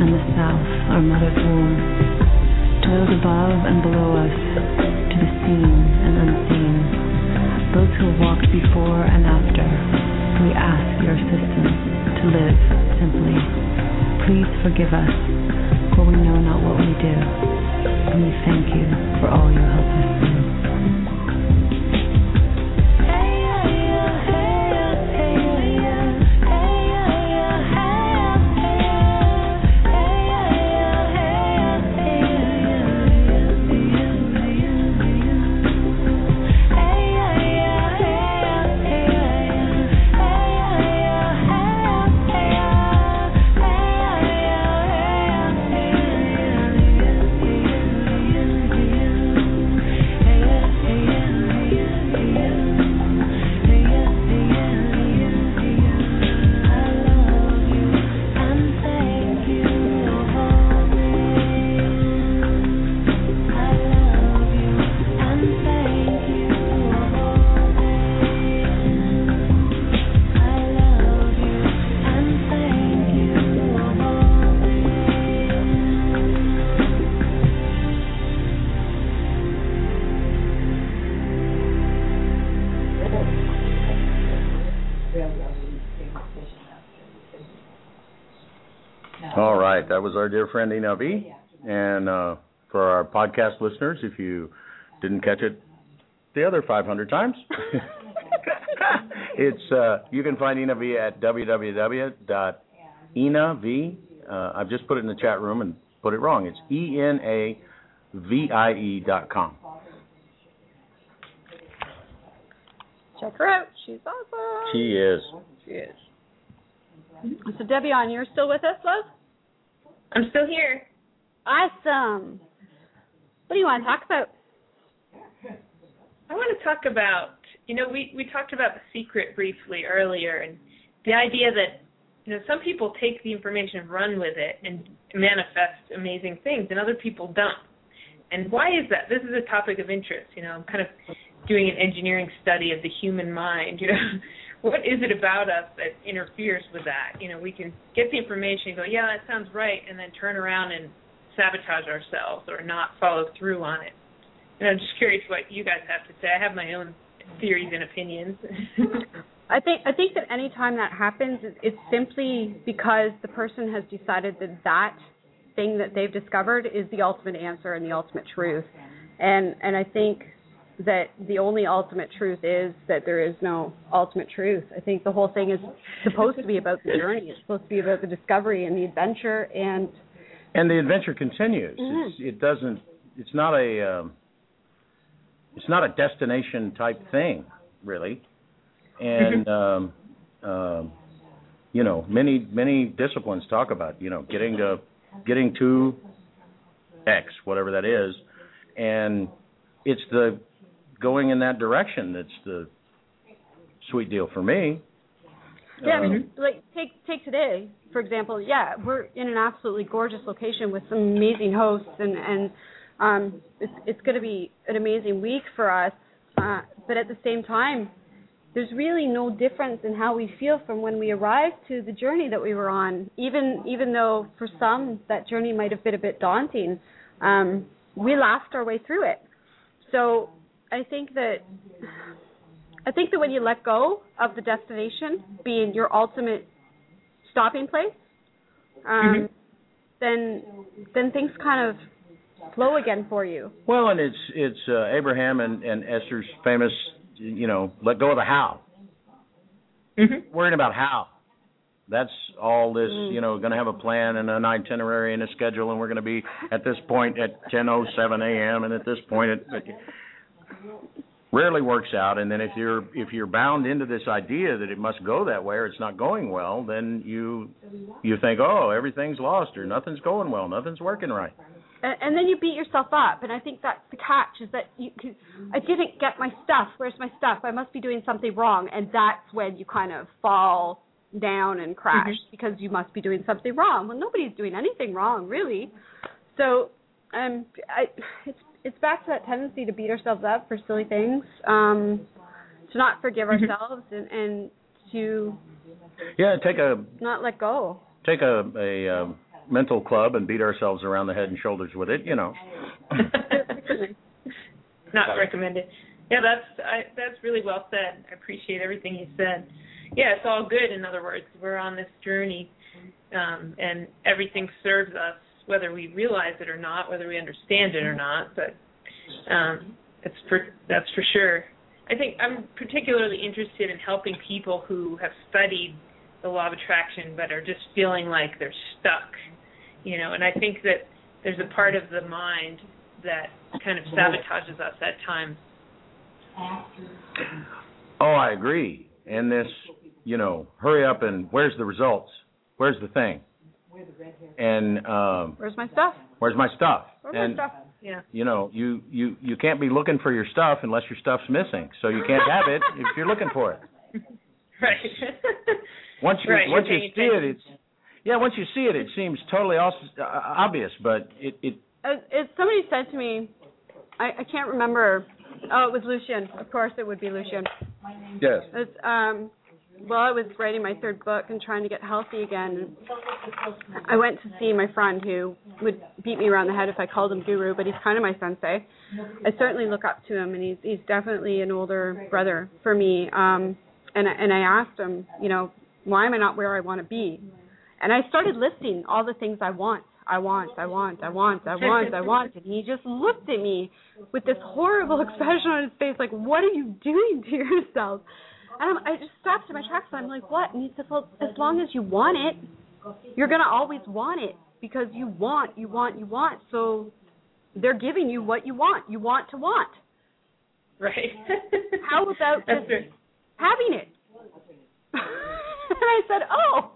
and the south our mother's womb. Toils above and below us, to the seen and unseen. Those who have walked before and after, we ask your assistance to live simply. Please forgive us, for we know not what we do, and we thank you for all you help us do. Dear friend Ina V. And uh, for our podcast listeners, if you didn't catch it the other 500 times, [laughs] it's uh, you can find Ina V at www.inav. Uh, I've just put it in the chat room and put it wrong. It's e n a v i e dot com. Check her out. She's awesome. She is. She is. So Debbie, on you're still with us, love? I'm still here. Awesome. What do you want to talk about? I want to talk about, you know, we we talked about the secret briefly earlier, and the idea that you know some people take the information and run with it and manifest amazing things, and other people don't. And why is that? This is a topic of interest. You know, I'm kind of doing an engineering study of the human mind. You know, what is it about us that interferes with that? You know, we can get the information and go, yeah, that sounds right, and then turn around and sabotage ourselves or not follow through on it. And I'm just curious what you guys have to say. I have my own theories and opinions. [laughs] I think I think that any time that happens, it's simply because the person has decided that that thing that they've discovered is the ultimate answer and the ultimate truth. And and I think that the only ultimate truth is that there is no ultimate truth. I think the whole thing is supposed to be about the journey. It's supposed to be about the discovery and the adventure and And the adventure continues. Mhm. It's, it doesn't. It's not a. Um, it's not a destination type thing, really. And um, um, you know, many many disciplines talk about you know getting to getting to X, whatever that is, and it's the going in that direction that's the sweet deal for me. Yeah, I Um, mean, like take take today for example. Yeah, we're in an absolutely gorgeous location with some amazing hosts, and and um, it's it's going to be an amazing week for us. Uh, but at the same time, there's really no difference in how we feel from when we arrived to the journey that we were on. Even even though for some that journey might have been a bit daunting, um, we laughed our way through it. So I think that I think that when you let go of the destination being your ultimate stopping place, um, then then things kind of flow again for you. Well, and it's it's uh, Abraham and, and Esther's famous, you know, let go of the how. mm-hmm. Worrying about how. That's all this, Mm. you know, going to have a plan and an itinerary and a schedule, and we're going to be at this point at 10:07 a.m. and at this point at. Rarely works out, and then if you're if you're bound into this idea that it must go that way or it's not going well, then you you think, oh, everything's lost or nothing's going well, nothing's working right. And, and then you beat yourself up, and I think that's the catch is that you cause I didn't get my stuff. Where's my stuff? I must be doing something wrong, and that's when you kind of fall down and crash Mhm. because you must be doing something wrong. Well, nobody's doing anything wrong, really. So, um, I it's it's back to that tendency to beat ourselves up for silly things, um, to not forgive Mhm. ourselves, and and to Yeah, take a not let go. take a a um, mental club and beat ourselves around the head and shoulders with it. You know. [laughs] Not recommended. Yeah, that's I, that's really well said. I appreciate everything you said. Yeah, it's all good. In other words, we're on this journey, um, and everything serves us, whether we realize it or not, whether we understand it or not. But um, it's for, that's for sure. I think I'm particularly interested in helping people who have studied the law of attraction but are just feeling like they're stuck. You know, and I think that there's a part of the mind that kind of sabotages us at times. Oh, I agree. And this, you know, hurry up and where's the results? Where's the thing? And um Where's my stuff? where's my stuff? Where's and my stuff? Yeah. you know, you you you can't be looking for your stuff unless your stuff's missing. So you can't have it if you're looking for it. [laughs] Right. [laughs] Once you Right, once you're you paying see it, it's yeah. Once you see it, it seems totally os- uh, obvious, but it it As, as somebody said to me, I, I can't remember. Oh, it was Lucian. Of course, it would be Lucian. yes. It's, um, well, I was writing my third book and trying to get healthy again. I went to see my friend who would beat me around the head if I called him guru, but he's kind of my sensei. I certainly look up to him, and he's he's definitely an older brother for me. Um, and and I asked him, you know, why am I not where I want to be? And I started listing all the things I want. I want, I want, I want, I want, I want. And he just looked at me with this horrible [laughs] expression on his face, like, what are you doing to yourself? And I'm, I just stopped in my tracks and I'm like, what? And he said, well, as long as you want it, you're going to always want it because you want, you want, you want. So they're giving you what you want. You want to want. Right. [laughs] How about just having it? [laughs] and I said, oh.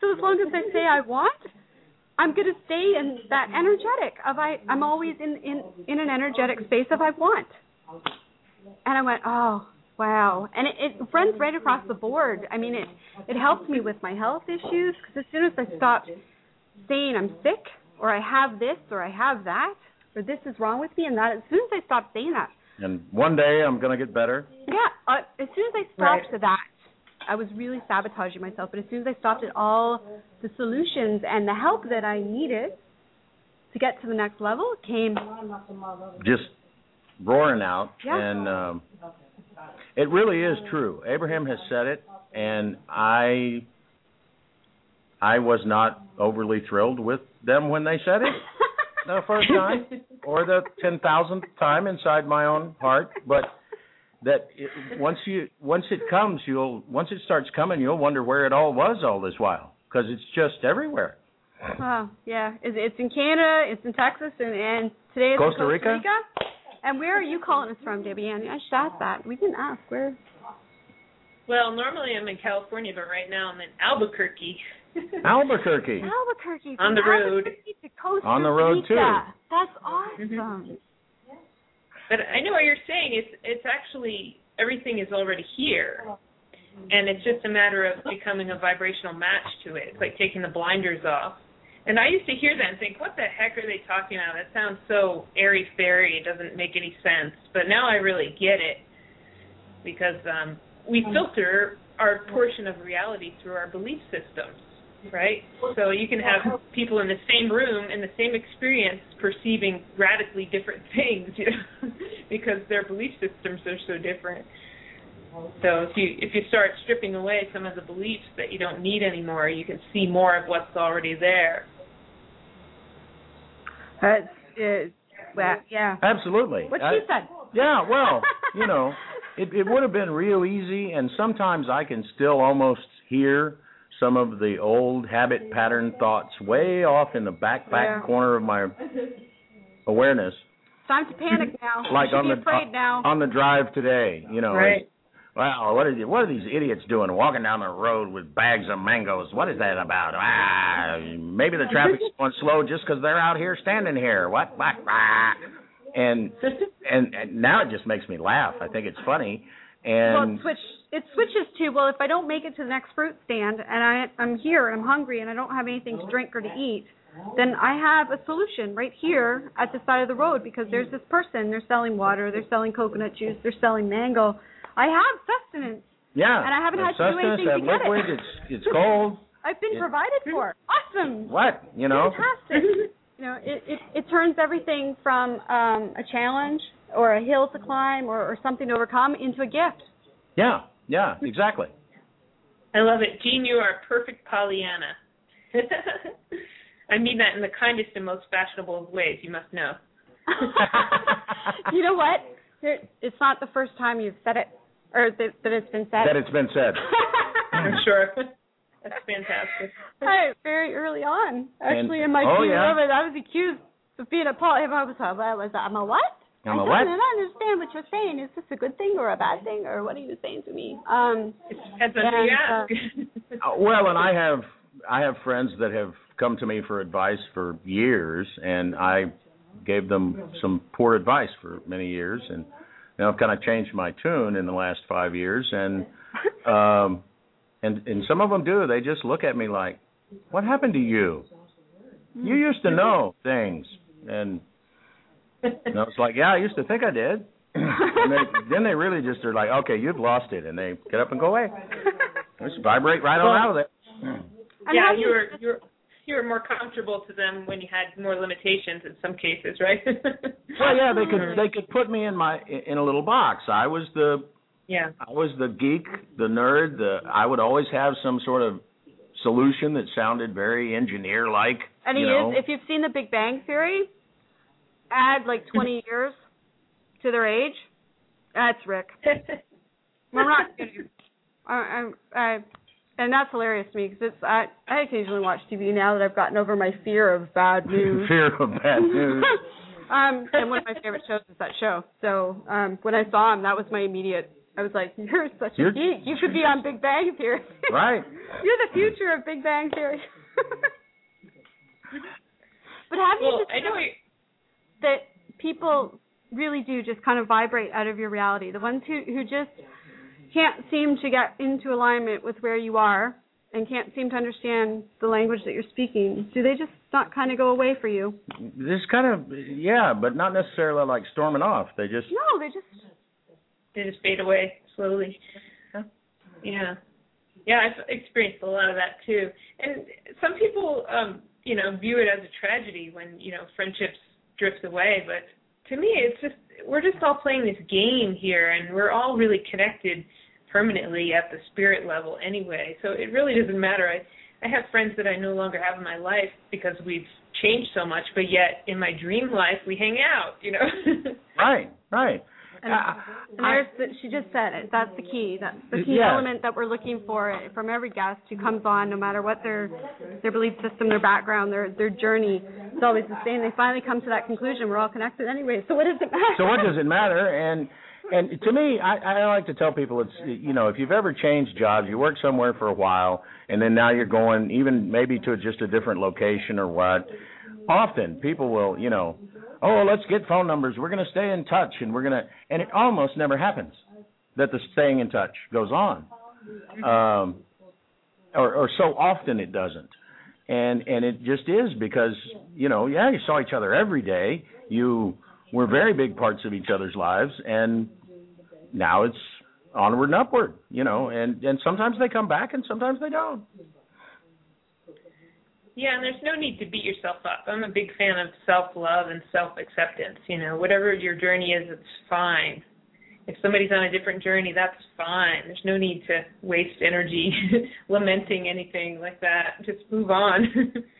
So as long as I say I want, I'm going to stay in that energetic of I. I'm always in in in an energetic space of I want. And I went, oh wow, and it, it runs right across the board. I mean, it it helps me with my health issues because as soon as I stopped saying I'm sick or I have this or I have that or this is wrong with me and that, as soon as I stopped saying that, And one day I'm gonna get better. yeah, uh, as soon as I stopped that, I was really sabotaging myself. But as soon as I stopped at all the solutions and the help that I needed to get to the next level came. just roaring out Yeah. and um it really is true abraham has said it and i i was not overly thrilled with them when they said it [laughs] the first time or the ten thousandth time inside my own heart but that it, once you once it comes you'll once it starts coming you'll wonder where it all was all this while because it's just everywhere Oh, yeah, it's, it's in Canada, it's in Texas, and, and today it's Costa in Rica? Costa Rica. And where are you calling us from, Debbie Ann? I should ask that. We didn't ask where. Well, normally I'm in California, but right now I'm in Albuquerque. [laughs] albuquerque Albuquerque. On the road. To Costa On the road, Rica. too. That's awesome. Mhm. But I know what you're saying. It's it's actually everything is already here, and it's just a matter of becoming a vibrational match to it. It's like taking the blinders off. And I used to hear that and think, what the heck are they talking about? That sounds so airy fairy. It doesn't make any sense. But now I really get it because um, we filter our portion of reality through our belief systems, right? So you can have people in the same room in the same experience perceiving radically different [laughs] things, you know, [laughs] because their belief systems are so different. So if you if you start stripping away some of the beliefs that you don't need anymore, you can see more of what's already there. That's uh, well, yeah. absolutely What she said. Yeah, well, [laughs] you know, it it would have been real easy, and sometimes I can still almost hear some of the old habit pattern thoughts way off in the back back Yeah. corner of my awareness, Time to panic now. like on the on the drive today. You know, Right. Wow, what are you, what are these idiots doing walking down the road with bags of mangoes? What is that about? Ah, maybe the traffic's going slow just because they're out here standing here. What? What? Ah. And and and now it just makes me laugh. I think it's funny. well, And it switch it switches to well, if I don't make it to the next fruit stand and I I'm here and I'm hungry and I don't have anything to drink or to eat, then I have a solution right here at the side of the road because there's this person. They're selling water. They're selling coconut juice. They're selling mango. I have sustenance. yeah, And I haven't had to do anything to get it. liquid, It's it's cold. [laughs] I've been It- provided for. Awesome. What you know? Fantastic. [laughs] you know, it, it it turns everything from um a challenge or a hill to climb or, or something to overcome into a gift. Yeah, yeah, exactly. I love it. Jean, you are a perfect Pollyanna. [laughs] I mean that in the kindest and most fashionable of ways, you must know. you know what? It's not the first time you've said it or that, that it's been said. That it's been said. [laughs] I'm sure. That's fantastic. Hi, very early on, actually, in my oh, career, yeah? of it, I was accused of being a Paul. I was, I was, I'm a what? I'm I a what? don't understand what you're saying. Is this a good thing or a bad thing, or what are you saying to me? Um, It depends on who you and, ask. [laughs] Uh, well, and I have I have friends that have come to me for advice for years, and I gave them some poor advice for many years, and now I've kind of changed my tune in the last five years, and [laughs] um, and and some of them do. They just look at me like, "What happened to you? You used to know things," and and I was like, "Yeah, I used to think I did." [laughs] and they, then they really just are like, "Okay, you've lost it," and they get up and go away. [laughs] Just vibrate right on out of there. and yeah, how do you were you were you were more comfortable to them when you had more limitations in some cases, right? [laughs] Well, yeah, they could mm-hmm. they could put me in my in a little box. I was the yeah. I was the geek, the nerd. The I would always have some sort of solution that sounded very engineer like. And he you know? is. If you've seen The Big Bang Theory, add like [laughs] 20 years to their age. That's Rick. [laughs] I'm not kidding. I, I, I, and that's hilarious to me because it's. I, I occasionally watch TV now that I've gotten over my fear of bad [laughs] news. fear of bad news. [laughs] um, and one of my favorite shows is that show. So um, when I saw him, that was my immediate. I was like, "You're such a You're- geek. You could be on Big Bang Theory. [laughs] right. You're the future of Big Bang Theory." but have you Well, just I know that people really do just kind of vibrate out of your reality. The ones who who just can't seem to get into alignment with where you are and can't seem to understand the language that you're speaking. Do they just not kind of go away for you? This kind of yeah, but not necessarily like storming off. They just No, they just they just fade away slowly. Yeah. Yeah, I've experienced a lot of that too. And some people um, you know, view it as a tragedy when, you know, friendships drift away, but to me it's just we're just all playing this game here and we're all really connected permanently at the spirit level anyway. So it really doesn't matter. I I have friends that I no longer have in my life because we've changed so much, but yet in my dream life we hang out, you know. [laughs] right, right. and, and there's the, she just said it. That's the key. That's the key Yeah. element that we're looking for from every guest who comes on, no matter what their their belief system, their background, their their journey. It's always the same. They finally come to that conclusion. We're all connected anyway. So what does it matter? so what does it matter? And and to me, I, I like to tell people it's you know if you've ever changed jobs, you work somewhere for a while, and then now you're going even maybe to just a different location or what. Often people will you know, oh let's get phone numbers. We're going to stay in touch, and we're going to and it almost never happens that the staying in touch goes on, um, or or so often it doesn't. And and it just is because you know yeah you saw each other every day you were very big parts of each other's lives and now it's onward and upward you know and and sometimes they come back and sometimes they don't Yeah, and there's no need to beat yourself up. I'm a big fan of self love and self acceptance. You know, whatever your journey is, it's fine. If somebody's on a different journey, that's fine. There's no need to waste energy [laughs] lamenting anything like that. Just move on. [laughs]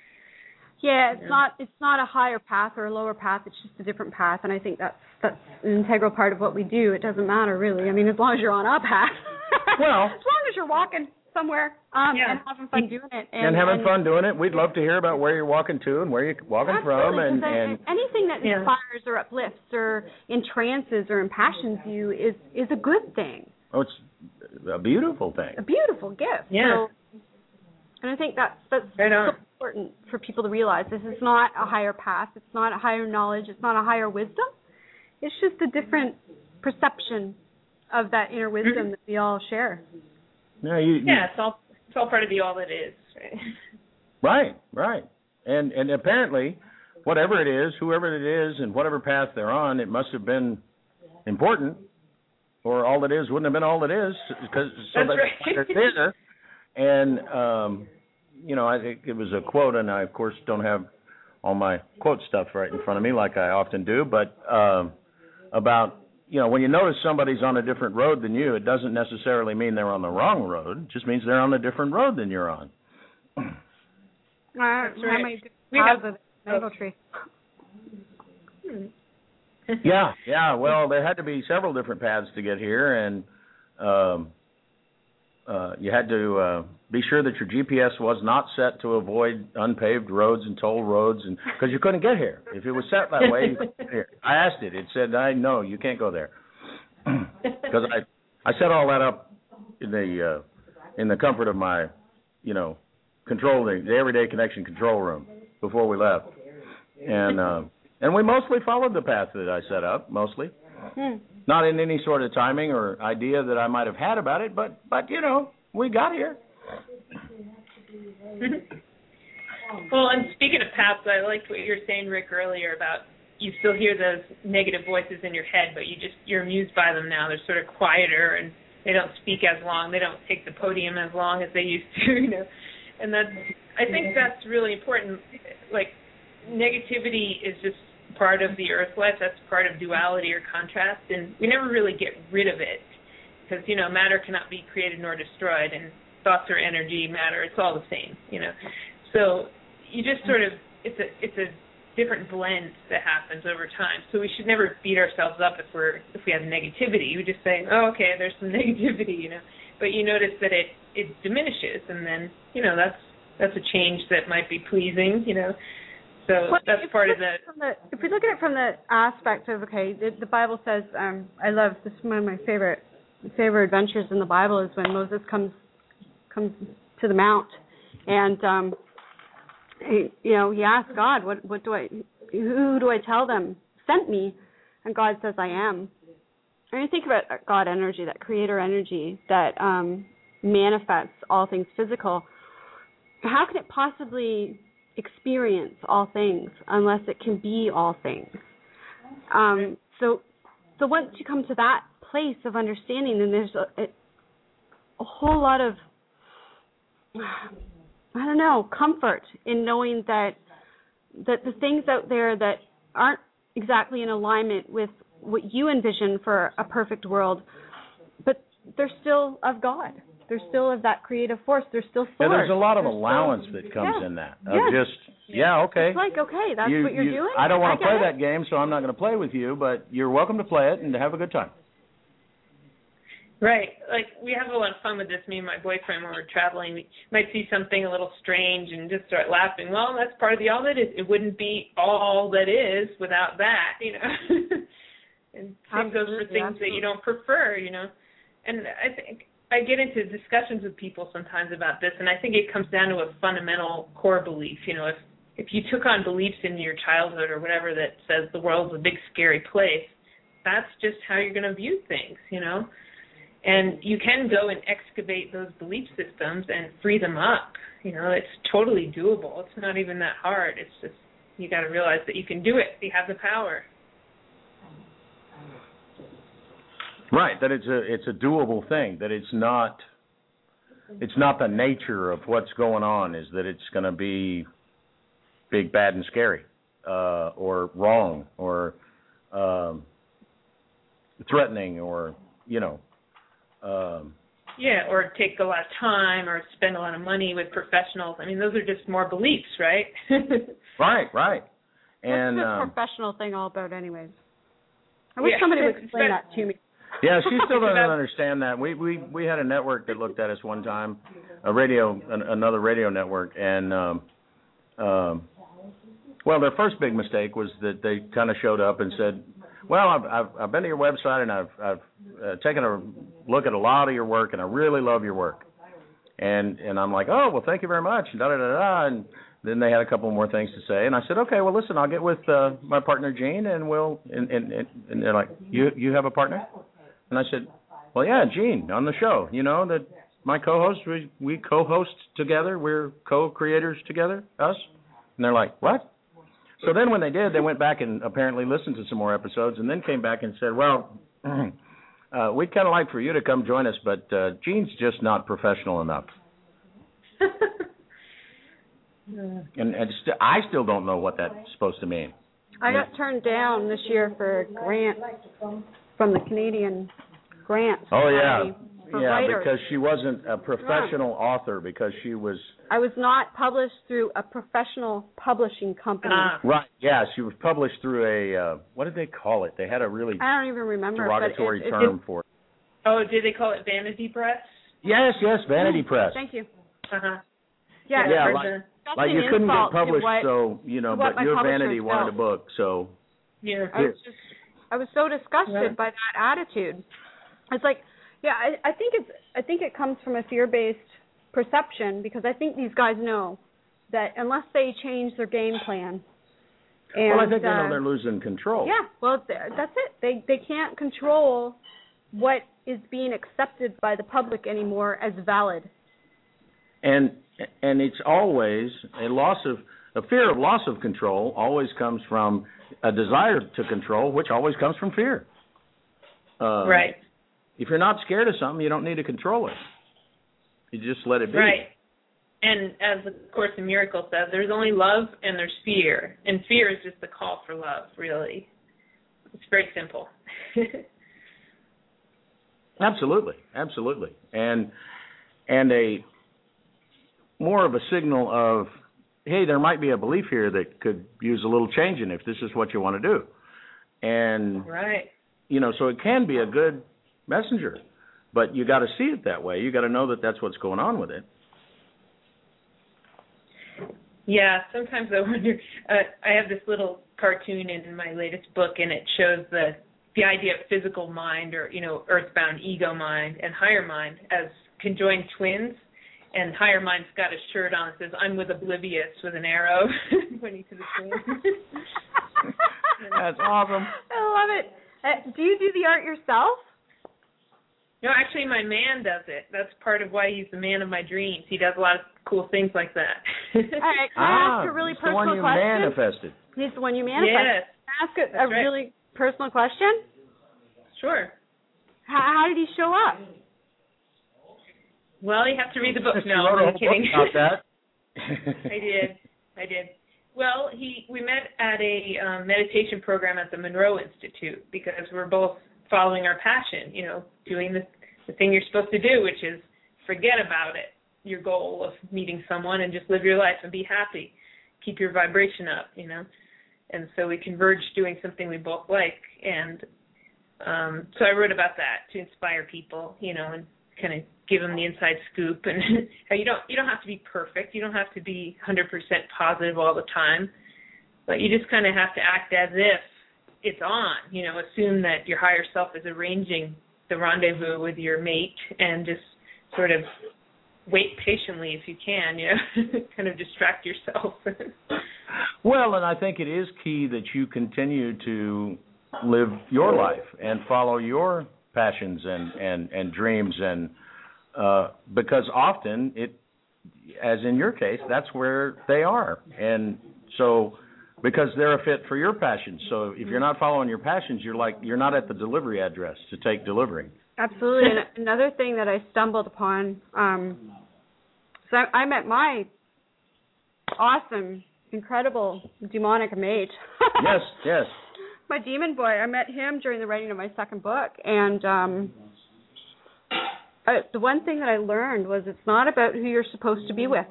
Yeah, it's Yeah. not it's not a higher path or a lower path. It's just a different path, and I think that's that's an integral part of what we do. It doesn't matter really. I mean, as long as you're on a path. [laughs] Well- as long as you're walking somewhere um, Yeah. and having fun doing it, and, having fun doing it we'd love to hear about where you're walking to and where you're walking from and and anything that Yeah. inspires or uplifts or entrances or impassions you is is a good thing, oh it's a beautiful thing a beautiful gift. Yeah. So, and I think that's that's Right on. so important for people to realize. This is not a higher path. It's not a higher knowledge. It's not a higher wisdom. It's just a different perception of that inner mm-hmm. wisdom that we all share. yeah you, you yeah, it's all it's all part of the all that is. Right? Right, right. And and apparently, whatever it is, whoever it is, and whatever path they're on, it must have been important, or all it is wouldn't have been all it is because so That's that right. they're [laughs] there. And um, you know, I think it was a quote, and I of course don't have all my quote stuff right in front of me like I often do, but um, about you know when you notice somebody's on a different road than you, it doesn't necessarily mean they're on the wrong road. It just means they're on a different road than you're on. Uh, That's how right. many We have- of the mango tree? [laughs] yeah, yeah. Well, there had to be several different paths to get here, and um, uh, you had to uh, be sure that your GPS was not set to avoid unpaved roads and toll roads, and because you couldn't get here if it was set that way. You couldn't get here. I asked it; it said, "I know you can't go there," [clears throat] because I I set all that up in the uh, in the comfort of my, you know, control the, the everyday connection control room before we left, and. Uh, and we mostly followed the path that I set up, mostly. Hmm. Not in any sort of timing or idea that I might have had about it, but but you know, we got here. [laughs] well, and speaking of paths, I liked what you were saying, Rick, earlier about you still hear those negative voices in your head, but you just you're amused by them now. They're sort of quieter and they don't speak as long. They don't take the podium as long as they used to, [laughs] you know. And that's I think that's really important. Like negativity is just part of the earth life. That's part of duality or contrast, and we never really get rid of it because you know matter cannot be created nor destroyed, and thoughts are energy, matter. It's all the same, you know. So you just sort of it's a it's a different blend that happens over time. So we should never beat ourselves up if we're if we have negativity. We just say, oh, okay, there's some [laughs] negativity, you know. But you notice that it it diminishes, and then you know that's that's a change that might be pleasing, you know. So Well, that's part of look the. If we look at it from the aspect of okay, the, the Bible says, um, I love this. Is one of my favorite favorite adventures in the Bible is when Moses comes comes to the mount, and um, he, you know he asks God, what what do I, who do I tell them sent me, and God says, I am. And you think about God energy, that creator energy that um, manifests all things physical. How can it possibly experience all things unless it can be all things. Um, so, so once you come to that place of understanding, then there's a, a, a whole lot of I don't know comfort in knowing that that the things out there that aren't exactly in alignment with what you envision for a perfect world, but they're still of God. They're oh. still of that creative force. They're still source. Yeah, there's a lot of They're still- allowance that comes Yeah. in that. Of Yeah. just yeah, okay. It's like okay, that's you, what you're you- doing. I don't want to play it. that game, so I'm not going to play with you. But you're welcome to play it and to have a good time. Right. Like we have a lot of fun with this. Me and my boyfriend when we're traveling, we might see something a little strange and just start laughing. Well, that's part of the all that is. It wouldn't be all that is without that, you know. [laughs] and same goes for Absolutely, things that you don't prefer, you know. And I think I get into discussions with people sometimes about this, and I think it comes down to a fundamental core belief. You know, if if you took on beliefs in your childhood or whatever that says the world's a big scary place, that's just how you're going to view things, you know. And you can go and excavate those belief systems and free them up. You know, it's totally doable. It's not even that hard. It's just you got to realize that you can do it. You have the power. Right. That it's a it's a doable thing. That it's not it's not the nature of what's going on. Is that it's going to be big, bad, and scary, uh, or wrong, or um, threatening, or you know. Um, Yeah, or take a lot of time or spend a lot of money with professionals. I mean, those are just more beliefs, right? [laughs] right. Right. And What's the um, professional thing all about, anyways? I wish Yeah, somebody would explain that- that to me. Yeah, she still [laughs] doesn't understand that. We we we had a network that looked at us one time, a radio, an, another radio network, and um, um, well, their first big mistake was that they kind of showed up and said, "Well, I've I've, I've been to your website and I've I've uh, taken a look at a lot of your work and I really love your work." And and I'm like, "Oh, well, thank you very much." Da da da da. And then they had a couple more things to say, and I said, "Okay, well, listen, I'll get with uh, my partner Gene, and we'll." And, and and and they're like, "You you have a partner?" And I said, "Well, yeah, Gene on the show. You know that my co-host we we co-host together. We're co-creators together, us." And they're like, "What?" So then when they did, they went back and apparently listened to some more episodes, and then came back and said, "Well, [clears throat] uh, we'd kind of like for you to come join us, but uh, Gene's just not professional enough." [laughs] and and st- I still don't know what that's supposed to mean. I got turned down this year for a grant from the Canadian Grant Oh yeah, for yeah, writers. because she wasn't a professional author because she was I was not published through a professional publishing company. Ah. right. Yeah, she was published through a uh, what did they call it? They had a really I don't even remember. derogatory but it, it, term for it. Oh, did they call it Vanity Press? Yes, yes, Vanity Press. Thank you. Uh huh. Yeah, Yeah, it was like- such Like you couldn't insult get published, what- so you know, but your publishers Vanity wanted a book, so Yeah. I was just I was so disgusted Yeah. by that attitude. It's like, yeah, I, I think it's I think it comes from a fear-based perception because I think these guys know that unless they change their game plan, and well, I think they know uh, they're losing control. yeah, well, that's it. They they can't control what is being accepted by the public anymore as valid. and and it's always a loss of a fear of loss of control always comes from a desire to control, which always comes from fear. Uh, right. If you're not scared of something, you don't need to control it. You just let it be. Right. And as the Course in Miracles says, there's only love and there's fear, and fear is just the call for love. Really, it's very simple. [laughs] Absolutely, absolutely, and and a more of a signal of hey, there might be a belief here that could use a little changing if this is what you want to do, and right. you know, so it can be a good messenger, but you got to see it that way. You got to know that that's what's going on with it. Yeah, sometimes I [laughs] wonder. Uh, I have this little cartoon in my latest book, and it shows the the idea of physical mind, or you know, earthbound ego mind, and higher mind as conjoined twins. And higher mind's got a shirt on that says "I'm with oblivious" with an arrow [laughs] pointing to the twins. That's awesome. I love it. Uh, do you do the art yourself? No, actually, my man does it. That's part of why he's the man of my dreams. He does a lot of cool things like that. All right, can I ah, ask a really it's the one you question? manifested. He's the one you manifested. yes, Can I ask a, a right. really personal question? sure. How, how did he show up? Well, you have to read the book. No, I'm kidding. book about that. [laughs] I did. I did. Well, he we met at a um, meditation program at the Monroe Institute because we're both following our passion. You know, doing the the thing you're supposed to do, which is forget about it. Your goal of meeting someone and just live your life and be happy. Keep your vibration up. You know. And so we converged doing something we both like, and um, so I wrote about that to inspire people. You know, and kind of give them the inside scoop. [laughs] And you don't you don't have to be perfect. You don't have to be 100% positive all the time. But you just kind of have to act as if it's on you know assume that your higher self is arranging the rendezvous with your mate and just sort of wait patiently if you can you know [laughs] kind of distract yourself. [laughs] Well, and I think it is key that you continue to live your life and follow your passions and and and dreams and uh because often it as in your case that's where they are and so because they're a fit for your passions so if you're not following your passions you're like you're not at the delivery address to take delivery Absolutely. and another thing that I stumbled upon, um, so I, I met my awesome, incredible demonic mate. yes yes [laughs] my demon boy. I met him during the writing of my second book, and um, I, the one thing that I learned was it's not about who you're supposed to be with.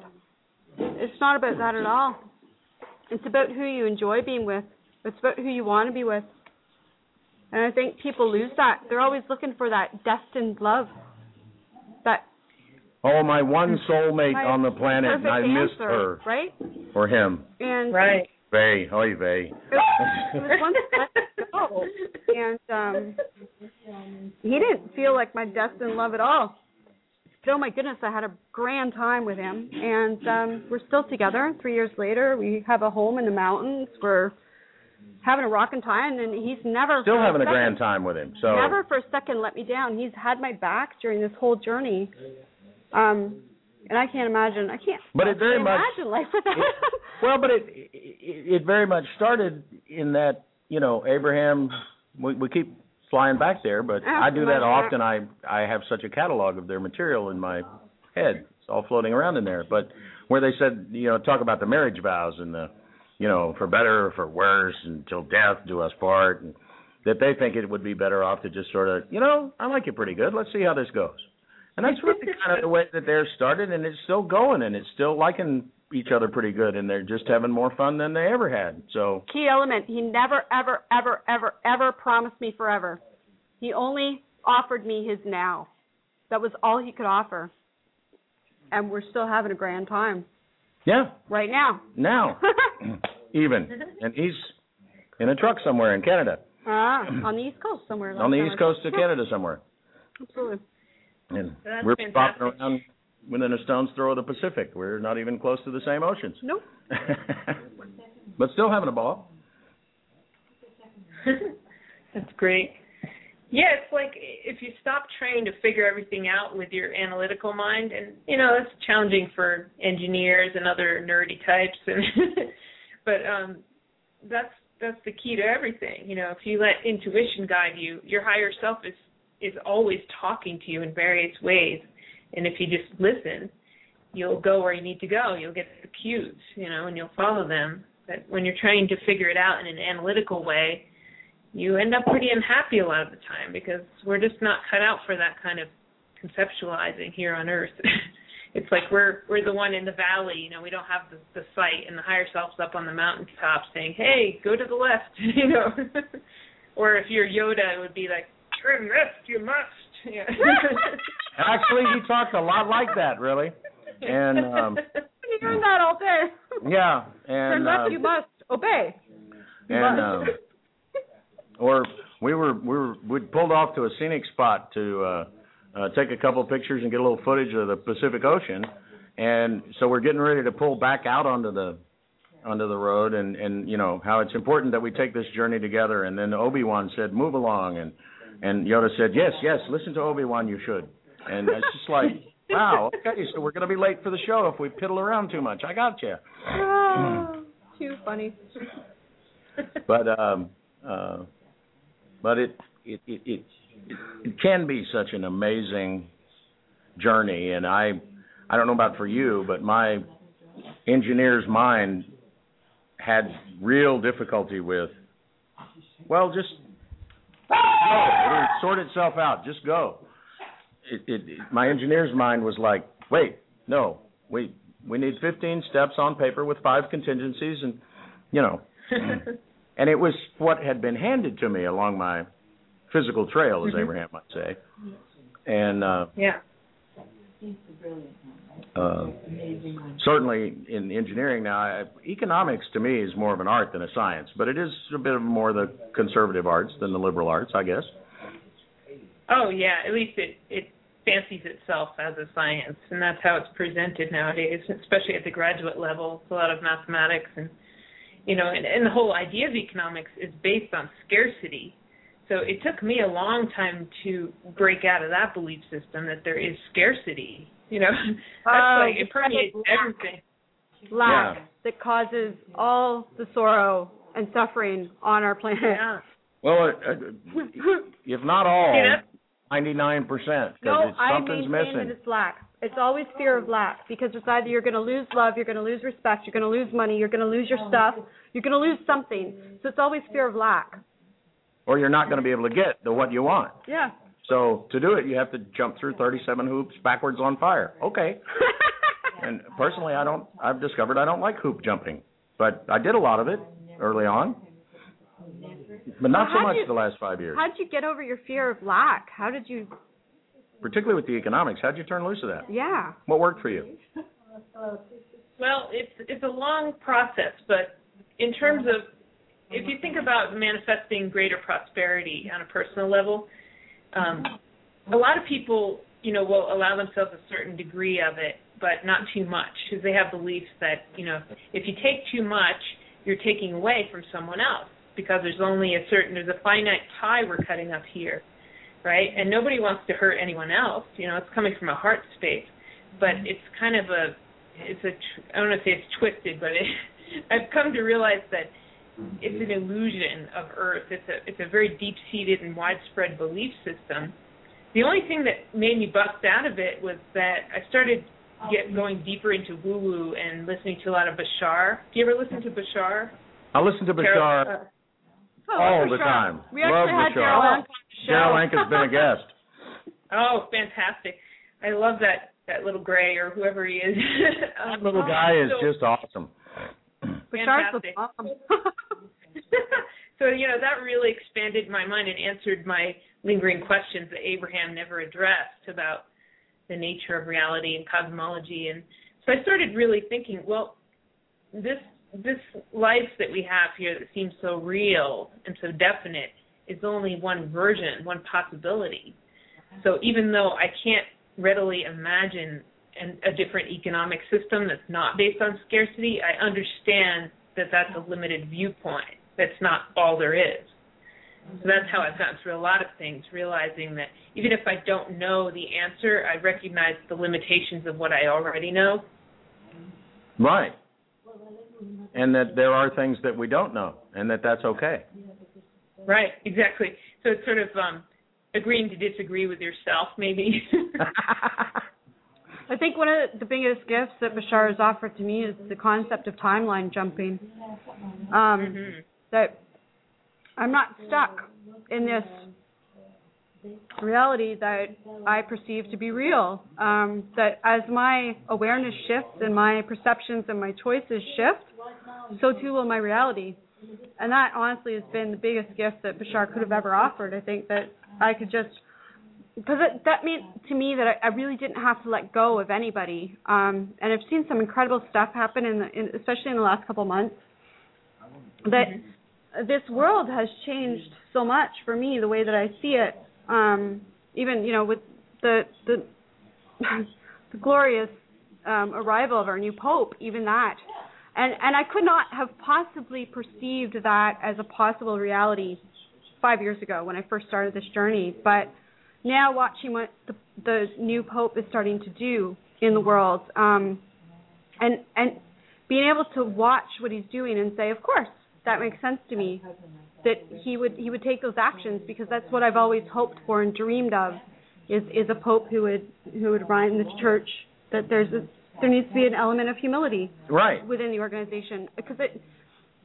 It's not about that at all. It's about who you enjoy being with. It's about who you want to be with. And I think people lose that. They're always looking for that destined love. That oh my one mm-hmm. soulmate my on the planet and I missed answer, her right? or him And right Vay, oy vey. it was one that let go, and um, he didn't feel like my destined love at all. But oh my goodness, I had a grand time with him, and um, we're still together. Three years later, we have a home in the mountains. We're having a rockin' time, and he's never Still having a second- grand time with him. So never for a second let me down. He's had my back during this whole journey. Um, and I can't imagine. I can't. But it very much- [laughs] imagine life without it- Well, but it, it it very much started in that you know Abraham. We, we keep flying back there, but I do that often. I I have such a catalog of their material in my head. It's all floating around in there. But where they said, you know, talk about the marriage vows and the, you know, for better or for worse, until death do us part, and that they think it would be better off to just sort of, you know, I like you pretty good. Let's see how this goes. And that's really [laughs] kind of the way that they're started, and it's still going, and it's still liking each other pretty good, and they're just having more fun than they ever had. So Key element, he never, ever, ever, ever, ever promised me forever. He only offered me his now. That was all he could offer. And we're still having a grand time yeah, right now. now [laughs] even, and he's in a truck somewhere in Canada, ah, on the East Coast somewhere. on the east coast of Canada somewhere, [laughs] Absolutely. And That's we're fantastic. bopping around within a stone's throw of the Pacific. We're not even close to the same oceans. Nope. [laughs] but still having a ball. [laughs] That's great. Yeah, it's like if you stop trying to figure everything out with your analytical mind, and you know that's challenging for engineers and other nerdy types, and [laughs] but um, that's that's the key to everything. You know, if you let intuition guide you, your higher self is is always talking to you in various ways, and if you just listen, you'll go where you need to go. You'll get the cues, you know, and you'll follow them. But when you're trying to figure it out in an analytical way, you end up pretty unhappy a lot of the time because we're just not cut out for that kind of conceptualizing here on earth. [laughs] it's like we're we're the one in the valley, you know, we don't have the, the sight and the higher self's up on the mountaintop saying, Hey, go to the left [laughs] you know. [laughs] or if you're Yoda it would be like, Turn left, you must yeah. [laughs] Actually, he talked a lot like that, really. And um You hearing that all day. yeah, Turn and left, um, you must obey. and um, or we were we were we pulled off to a scenic spot to uh, uh, take a couple pictures and get a little footage of the Pacific Ocean, and so we're getting ready to pull back out onto the onto the road, and and you know how it's important that we take this journey together. And then Obi Wan said, "Move along," and and Yoda said, "Yes, yes, listen to Obi Wan, you should." And it's just like, [laughs] wow, okay, so we're going to be late for the show if we piddle around too much. I got you. Oh, too funny. [laughs] but um uh but it it it it, it, it can be such an amazing journey and i i don't know about for you but my engineer's mind had real difficulty with well just go it'll sort itself out just go it, it, it my engineer's mind was like wait no we we need 15 steps on paper with five contingencies and you know [laughs] and it was what had been handed to me along my physical trail, as Mhm. Abraham might say. And uh, yeah. Uh, certainly in engineering now, economics to me is more of an art than a science, but it is a bit of more the conservative arts than the liberal arts, I guess. Oh yeah, at least it it fancies itself as a science, and that's how it's presented nowadays, especially at the graduate level. It's a lot of mathematics, and you know, and, and the whole idea of economics is based on scarcity. So it took me a long time to break out of that belief system that there is scarcity. You know, [laughs] that's Oh, like it permeates lack. everything. Lack Yeah. that causes all the sorrow and suffering on our planet. Yeah. Well, uh, uh, if not all, See, 99%, because No, it's I something's maintain missing. that it's lack. It's always fear of lack because it's either you're going to lose love, you're going to lose respect, you're going to lose money, you're going to lose your stuff, you're going to lose something. So it's always fear of lack. Or you're not going to be able to get the what you want. Yeah. So to do it, you have to jump through 37 hoops backwards on fire. Okay. [laughs] And personally, I don't. I've discovered I don't like hoop jumping, but I did a lot of it early on, but not Well, so much you- the last five years. How'd you get over your fear of lack? How did you? Particularly with the economics, how'd you turn loose of that? Yeah. What worked for you? Well, it's it's a long process, but in terms of if you think about manifesting greater prosperity on a personal level, um, a lot of people, you know, will allow themselves a certain degree of it, but not too much, because they have beliefs that, you know, if you take too much, you're taking away from someone else, because there's only a certain, there's a finite pie we're cutting up here, right? And nobody wants to hurt anyone else. You know, it's coming from a heart space, but it's kind of a, it's a, I don't want to say it's twisted, but it, [laughs] I've come to realize that it's an illusion of Earth. It's a it's a very deep seated and widespread belief system. The only thing that made me bust out of it was that I started get going deeper into woo woo and listening to a lot of Bashar. Do you ever listen to Bashar? I listen to Bashar Carol- uh, Oh, all the time. We Love actually had Bashar. Darryl Anka on the show. Darryl Anka has been a guest. [laughs] Oh, fantastic! I love that that little gray or whoever he is. um, That little guy is [laughs] so- just awesome. Bashar's the fantastic. bomb. [laughs] so you know that really expanded my mind and answered my lingering questions that Abraham never addressed about the nature of reality and cosmology and so I started really thinking well this this life that we have here that seems so real and so definite is only one version one possibility so even though I can't readily imagine an, a different economic system that's not based on scarcity, I understand that that's a limited viewpoint. That's not all there is. So that's how I've gotten through a lot of things, realizing that even if I don't know the answer, I recognize the limitations of what I already know. Right. And that there are things that we don't know, and that that's okay. Right, exactly. So it's sort of um, agreeing to disagree with yourself, maybe. [laughs] [laughs] I think one of the biggest gifts that Bashar has offered to me is the concept of timeline jumping. Um, Mhm. That I'm not stuck in this reality that I perceive to be real. Um, that as my awareness shifts and my perceptions and my choices shift, so too will my reality. And that honestly has been the biggest gift that Bashar could have ever offered. I think that I could just because that meant to me that I, I really didn't have to let go of anybody. Um, and I've seen some incredible stuff happen in, the, in especially in the last couple of months. That this world has changed so much for me, the way that I see it. Um, even you know with the the, [laughs] the glorious um, arrival of our new pope, even that. And and I could not have possibly perceived that as a possible reality five years ago when I first started this journey. But now watching what the, the new pope is starting to do in the world, um, and and being able to watch what he's doing and say, of course, that makes sense to me, that he would he would take those actions because that's what I've always hoped for and dreamed of, is is a pope who would who would run this church. That there's a, there needs to be an element of humility Right. within the organization because it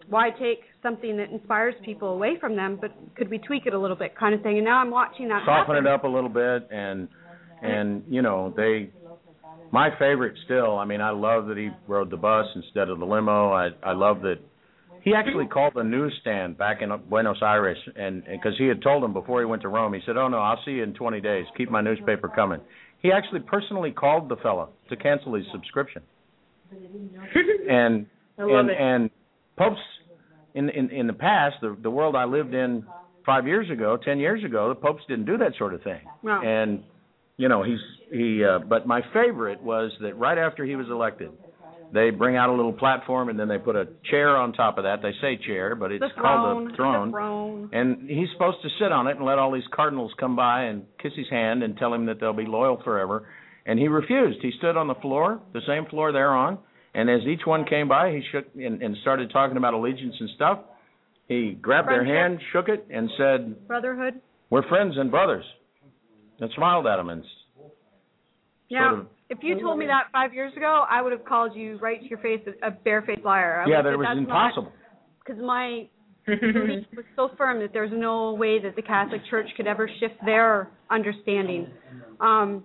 why take something that inspires people away from them but could we tweak it a little bit kind of thing and now i'm watching that Soften happen. it up a little bit, and and you know they. My favorite still. I mean, I love that he rode the bus instead of the limo. I I love that he actually called the newsstand back in Buenos Aires, and because he had told him before he went to Rome, he said, "Oh no, I'll see you in 20 days. Keep my newspaper coming." He actually personally called the fella to cancel his subscription, [laughs] and I love and it. and popes in in in the past, the the world I lived in five years ago, ten years ago, the popes didn't do that sort of thing. No. And you know, he's he. Uh, but my favorite was that right after he was elected, they bring out a little platform and then they put a chair on top of that. They say chair, but it's the called throne, a throne. Throne. And he's supposed to sit on it and let all these cardinals come by and kiss his hand and tell him that they'll be loyal forever. And he refused. He stood on the floor, the same floor they're on, and as each one came by, he shook and, and started talking about allegiance and stuff. He grabbed their hand, shook it, and said, Brotherhood. "We're friends and brothers." And smiled at him and Yeah. sort of if you told me that five years ago, I would have called you right to your face a, a barefaced liar. I yeah, would that it was impossible. Because my [laughs] belief was so firm that there's no way that the Catholic Church could ever shift their understanding. Um,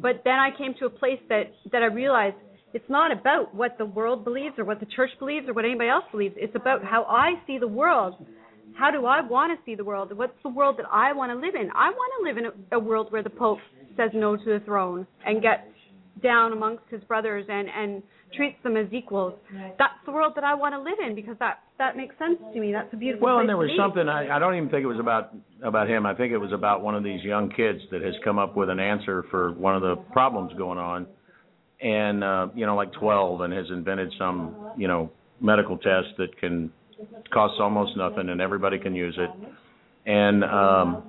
but then I came to a place that that I realized it's not about what the world believes or what the church believes or what anybody else believes. It's about how I see the world. How do I want to see the world? What's the world that I want to live in? I want to live in a, a world where the Pope says no to the throne and gets down amongst his brothers and and treats them as equals. That's the world that I want to live in because that that makes sense to me. That's a beautiful. Well, and there was something I, I don't even think it was about about him. I think it was about one of these young kids that has come up with an answer for one of the problems going on, and uh, you know, like 12, and has invented some you know medical test that can cost almost nothing, and everybody can use it. And um,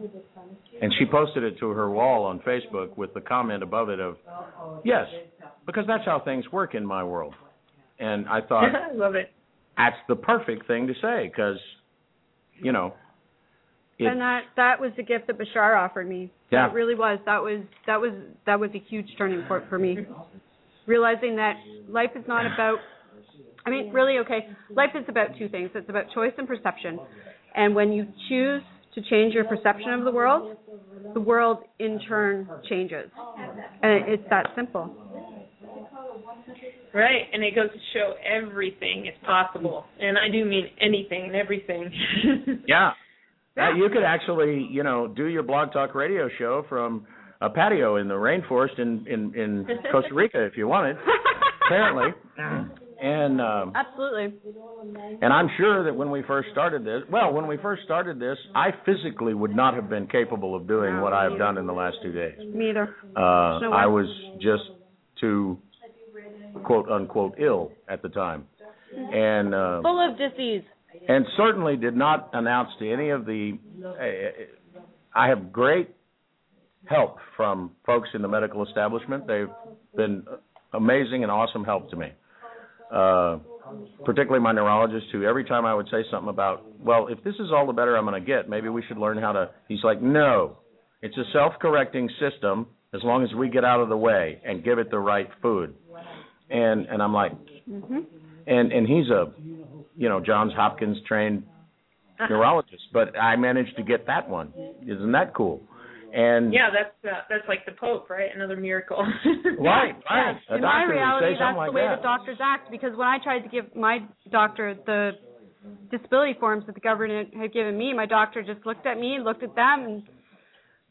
and she posted it to her wall on Facebook with the comment above it of, "Yes, because that's how things work in my world." And I [laughs] thought, I love it. that's the perfect thing to say because you know it, and that that was the gift that Bashar offered me. Yeah. That really was. That was that was that was a huge turning point for me. Realizing that life is not about I mean, really, okay, life is about two things. It's about choice and perception. And when you choose to change your perception of the world, the world in turn changes. And it's that simple. Right, and it goes to show everything is possible, and I do mean anything and everything. [laughs] Yeah. Uh, you could actually, you know, do your blog talk radio show from a patio in the rainforest in in, in [laughs] Costa Rica if you wanted. Apparently. And um Absolutely. and I'm sure that when we first started this, well, when we first started this, I physically would not have been capable of doing what I've done in the last 2 days. Me either. Uh No I was just too quote unquote ill at the time. And uh Full of disease. and certainly did not announce to any of the. Uh, I have great help from folks in the medical establishment. They've been amazing and awesome help to me. Uh, particularly my neurologist, who every time I would say something about, well, if this is all the better I'm going to get, maybe we should learn how to. He's like, no, it's a self-correcting system as long as we get out of the way and give it the right food. And and I'm like, Mhm. and and he's a you know Johns Hopkins trained neurologist, but I managed to get that one. Isn't that cool? And yeah, that's uh, that's like the Pope, right? Another miracle. [laughs] right, right. A In my reality, that's something the way that. that doctors act. Because when I tried to give my doctor the disability forms that the government had given me, my doctor just looked at me, looked at them, and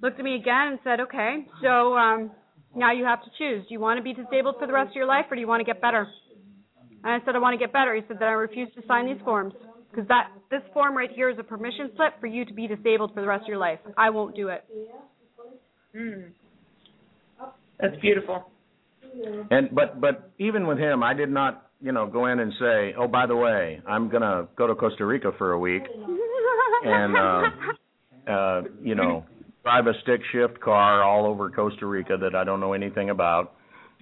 looked at me again and said, "Okay, so um, now you have to choose. Do you want to be disabled for the rest of your life, or do you want to get better?" And I said, "I want to get better." He said, "Then I refuse to sign these forms because that this form right here is a permission slip for you to be disabled for the rest of your life. I won't do it." mm. That's beautiful. And but but even with him, I did not you know go in and say, oh by the way, I'm gonna go to Costa Rica for a week [laughs] and uh, uh, you know drive a stick shift car all over Costa Rica that I don't know anything about,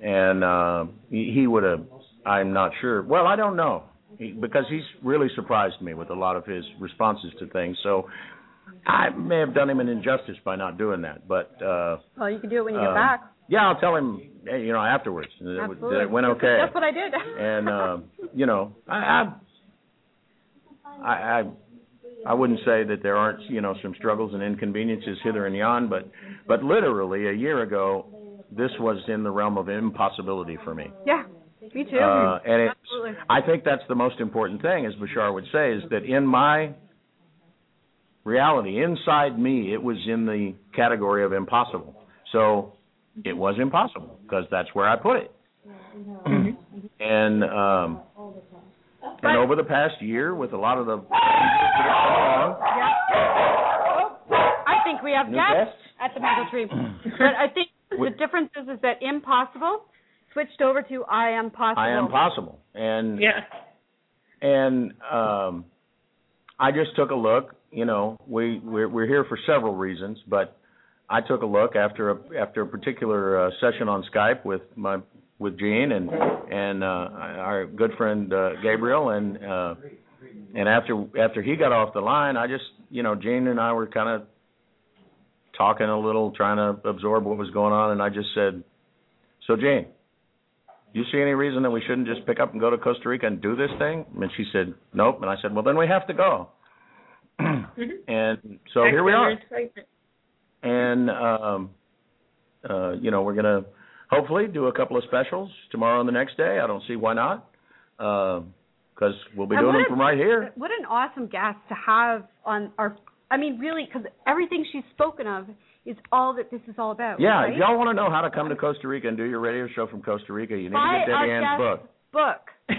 and uh, he, he would have. I'm not sure. Well, I don't know he, because he's really surprised me with a lot of his responses to things. So I may have done him an injustice by not doing that, but. uh well, you can do it when you get um, back. Yeah, I'll tell him. You know, afterwards Absolutely. that it went okay. That's what I did. and uh, you know, I, I, I, I, I wouldn't say that there aren't you know some struggles and inconveniences hither and yon, but but literally a year ago, this was in the realm of impossibility for me. yeah, me too. Uh, and it's, Absolutely. I think that's the most important thing, as Bashar would say, is that in my reality, inside me, it was in the category of impossible. So it was impossible because that's where I put it. and um, and over the past year, with a lot of the [laughs] I think we have guests? at the mango tree. but I think the difference is, is that impossible switched over to I am possible. I am possible, and Yeah. and um I just took a look. You know, we we're, we're here for several reasons, but I took a look after a after a particular uh, session on Skype with my with Gene and and uh, our good friend uh, Gabriel, and uh, and after after he got off the line, I just you know Gene and I were kind of talking a little, trying to absorb what was going on, and I just said, "So Gene, you see any reason that we shouldn't just pick up and go to Costa Rica and do this thing? And she said, nope. And I said, well, then we have to go. [clears throat] and so here we are. And, um, uh, you know, we're going to hopefully do a couple of specials tomorrow and the next day. I don't see why not. Because we'll be And doing them a- from right here. What an awesome guest to have on our. I mean, really, because everything she's spoken of is all that this is all about. Yeah, right? if y'all want to know how to come to Costa Rica and do your radio show from Costa Rica, you need Buy to get Debbie our Ann's book. book. [laughs]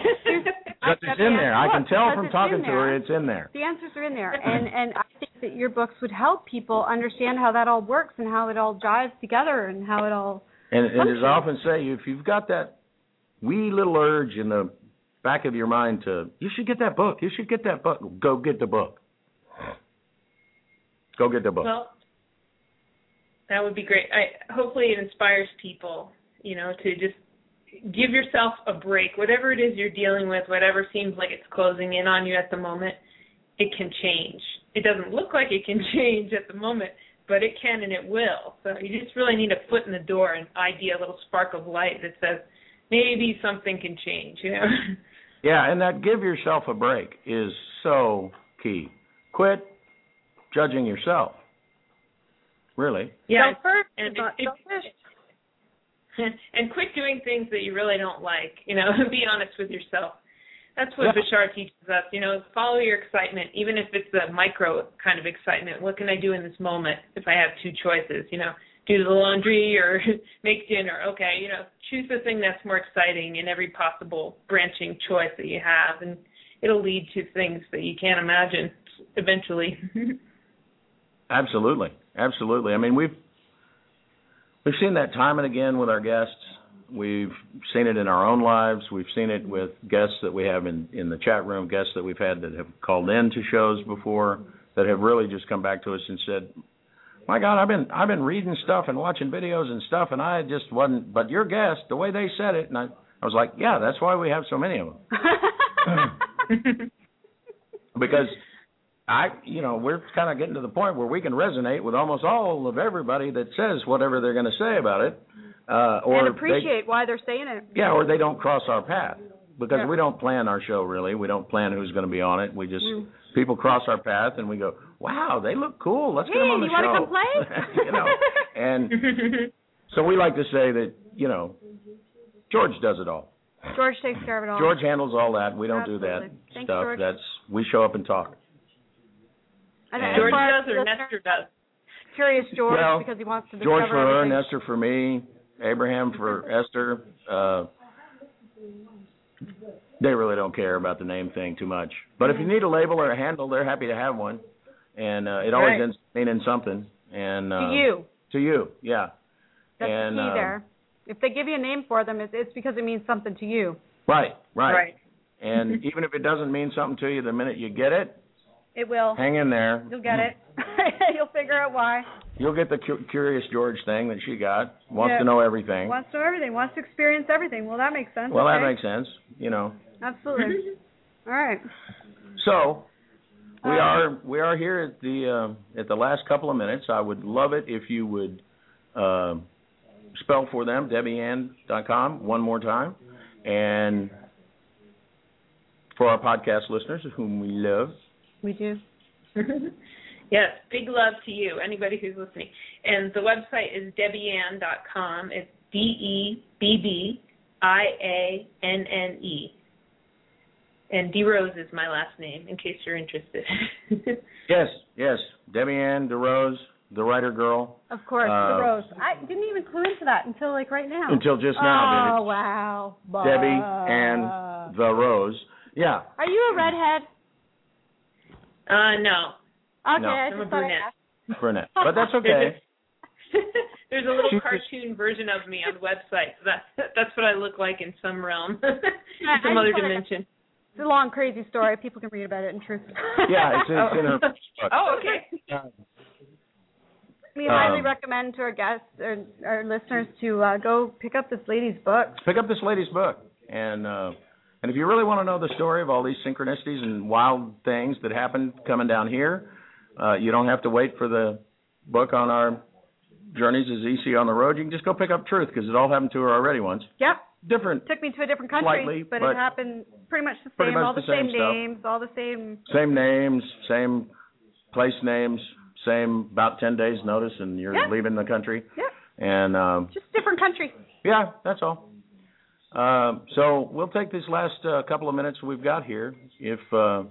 Because it's in there. I can tell from talking to her, it's in there. The answers are in there, [laughs] and and I think that your books would help people understand how that all works and how it all jives together and how it all. And, and as I often say, if you've got that wee little urge in the back of your mind to, you should get that book. You should get that book. Go get the book. Go get the book. Well, that would be great. I hopefully it inspires people, you know, to just give yourself a break. Whatever it is you're dealing with, whatever seems like it's closing in on you at the moment, it can change. It doesn't look like it can [laughs] change at the moment, but it can and it will. So you just really need a foot in the door, an idea, a little spark of light that says, maybe something can change. You know. [laughs] Yeah, and that give yourself a break is so key. Quit judging yourself. Really. Yeah. Self first and not if- selfish. [laughs] and quit doing things that you really don't like. You know, [laughs] be honest with yourself. That's what Yeah. Bashar teaches us. You know, follow your excitement, even if it's a micro kind of excitement. What can I do in this moment if I have two choices? You know, do the laundry [laughs] or make dinner. Okay, you know, choose the thing that's more exciting in every possible branching choice that you have, and it'll lead to things that you can't imagine eventually. Absolutely. Absolutely. I mean, we've we've seen that time and again with our guests. We've seen it in our own lives. We've seen it with guests that we have in in the chat room, guests that we've had that have called in to shows before that have really just come back to us and said, "My God, I've been I've been reading stuff and watching videos and stuff, and I just wasn't. But your guest, the way they said it, and I I was like, yeah, that's why we have so many of them [laughs] because I, you know, we're kind of getting to the point where we can resonate with almost all of everybody that says whatever they're going to say about it, uh, or and they- appreciate why they're saying it. yeah, or they don't cross our path because Yeah. we don't plan our show really. We don't plan who's going to be on it. We just Mm. people cross our path and we go, "Wow, they look cool. Let's get Hey, them on the you show." wanna come play? [laughs] you know, and [laughs] so we like to say that you know, George does it all. George takes care of it all. George handles all that. We don't do that Thanks, stuff. George. That's we show up and talk. And and- George does or Nestor does. Curious George Well, because he wants to George discover for her, everything. Nestor for me, Abraham for [laughs] Esther. Uh, they really don't care about the name thing too much. But if you need a label or a handle, they're happy to have one, and uh, it always Right. ends meaning something. And uh, to you. to you, yeah. That's and, the key uh, there. If they give you a name for them, it's, it's because it means something to you. Right, right. Right. And even if it doesn't mean something to you, the minute you get it, It will. hang in there. You'll get it. [laughs] You'll figure out why. You'll get the cu- curious George thing that she got. Wants Yeah. to know everything. Wants to know everything. Wants to experience everything. Well, that makes sense. Well, that makes sense. You know. Absolutely. [laughs] All right. So we Uh, are we are here at the uh, at the last couple of minutes. I would love it if you would uh, spell for them Debbianne.com one more time, and for our podcast listeners, whom we love. We do. [laughs] yes, big love to you, anybody who's listening. And the website is debbianne.com. It's D E B B I A N N E. And DeRose is my last name, in case you're interested. [laughs] Yes, yes, Debbianne DeRose, the writer girl. Of course, Uh, the rose. I didn't even clue into that until like right now. Until just now, Oh wow. Debbie and the Rose. Yeah, Are you a redhead? Uh, no. Okay, No. I I'm a thought brunette. brunette, but that's [laughs] okay. There's a little She's- cartoon version of me on the website. So that's that's what I look like in some realm, [laughs] in just some other wanna- dimension. It's a long, crazy story. People can read about it in truth. [laughs] Yeah, it's, it's in her book. Oh, okay. We highly Um, recommend to our guests or our listeners to uh, go pick up this lady's book. pick up this lady's book and uh and if you really want to know the story of all these synchronicities and wild things that happened coming down here uh you don't have to wait for the book on our journeys as EC on the road you can just go pick up truth because it all happened to her already once Yep, different took me to a different country, Slightly, but, but it happened pretty much the same. much all the the, same same, names, all the same. same names same place names same about 10 days notice and you're Yeah. leaving the country Yeah, and um just different country. Yeah, that's all. Um, so we'll take this last uh, couple of minutes we've got here. If uh,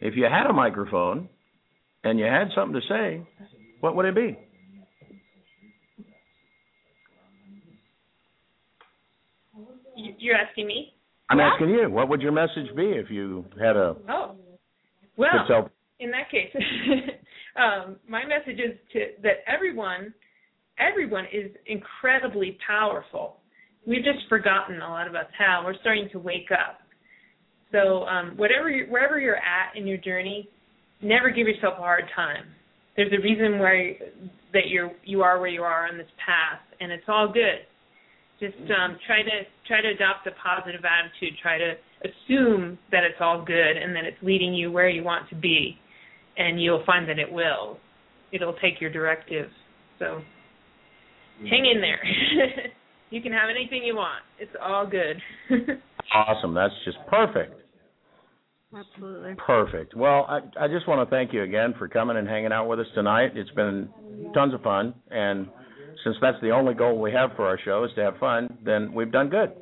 if you had a microphone and you had something to say, what would it be? You- You're asking me? I'm Yeah. asking you. What would your message be if you had a Oh, well, in that case, [laughs] um, my message is to that everyone, everyone is incredibly powerful. We've just forgotten a lot of us how. We're starting to wake up. So, um, whatever, you, wherever you're at in your journey, never give yourself a hard time. There's a reason why that you're you are where you are on this path, and it's all good. Just um, try to try to adopt a positive attitude. Try to assume that it's all good and that it's leading you where you want to be, and you'll find that it will. It'll take your directive. So hang in there. [laughs] You can have anything you want. It's all good. [laughs] Awesome. That's just perfect. Absolutely. Perfect. Well, I, I just want to thank you again for coming and hanging out with us tonight. It's been tons of fun, and since that's the only goal we have for our show is to have fun, then we've done good.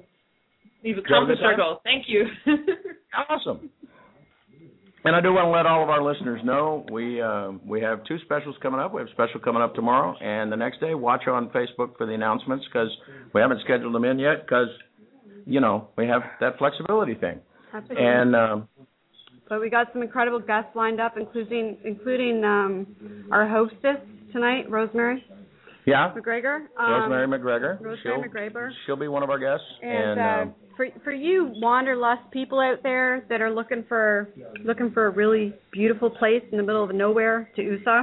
We've Did you have a good accomplished our time? goal. Thank you. [laughs] Awesome. And I do want to let all of our listeners know we uh, we have two specials coming up. We have a special coming up tomorrow, and the next day. Watch on Facebook for the announcements because we haven't scheduled them in yet because you know we have that flexibility thing. Absolutely. And um, But we got some incredible guests lined up, including including um, our hostess tonight, Rosemary yeah, McGregor. Um, Rosemary McGregor. Rosemary she'll, McGregor. She'll be one of our guests. And, And, uh, um, for for you wanderlust people out there that are looking for looking for a really beautiful place in the middle of nowhere to USA.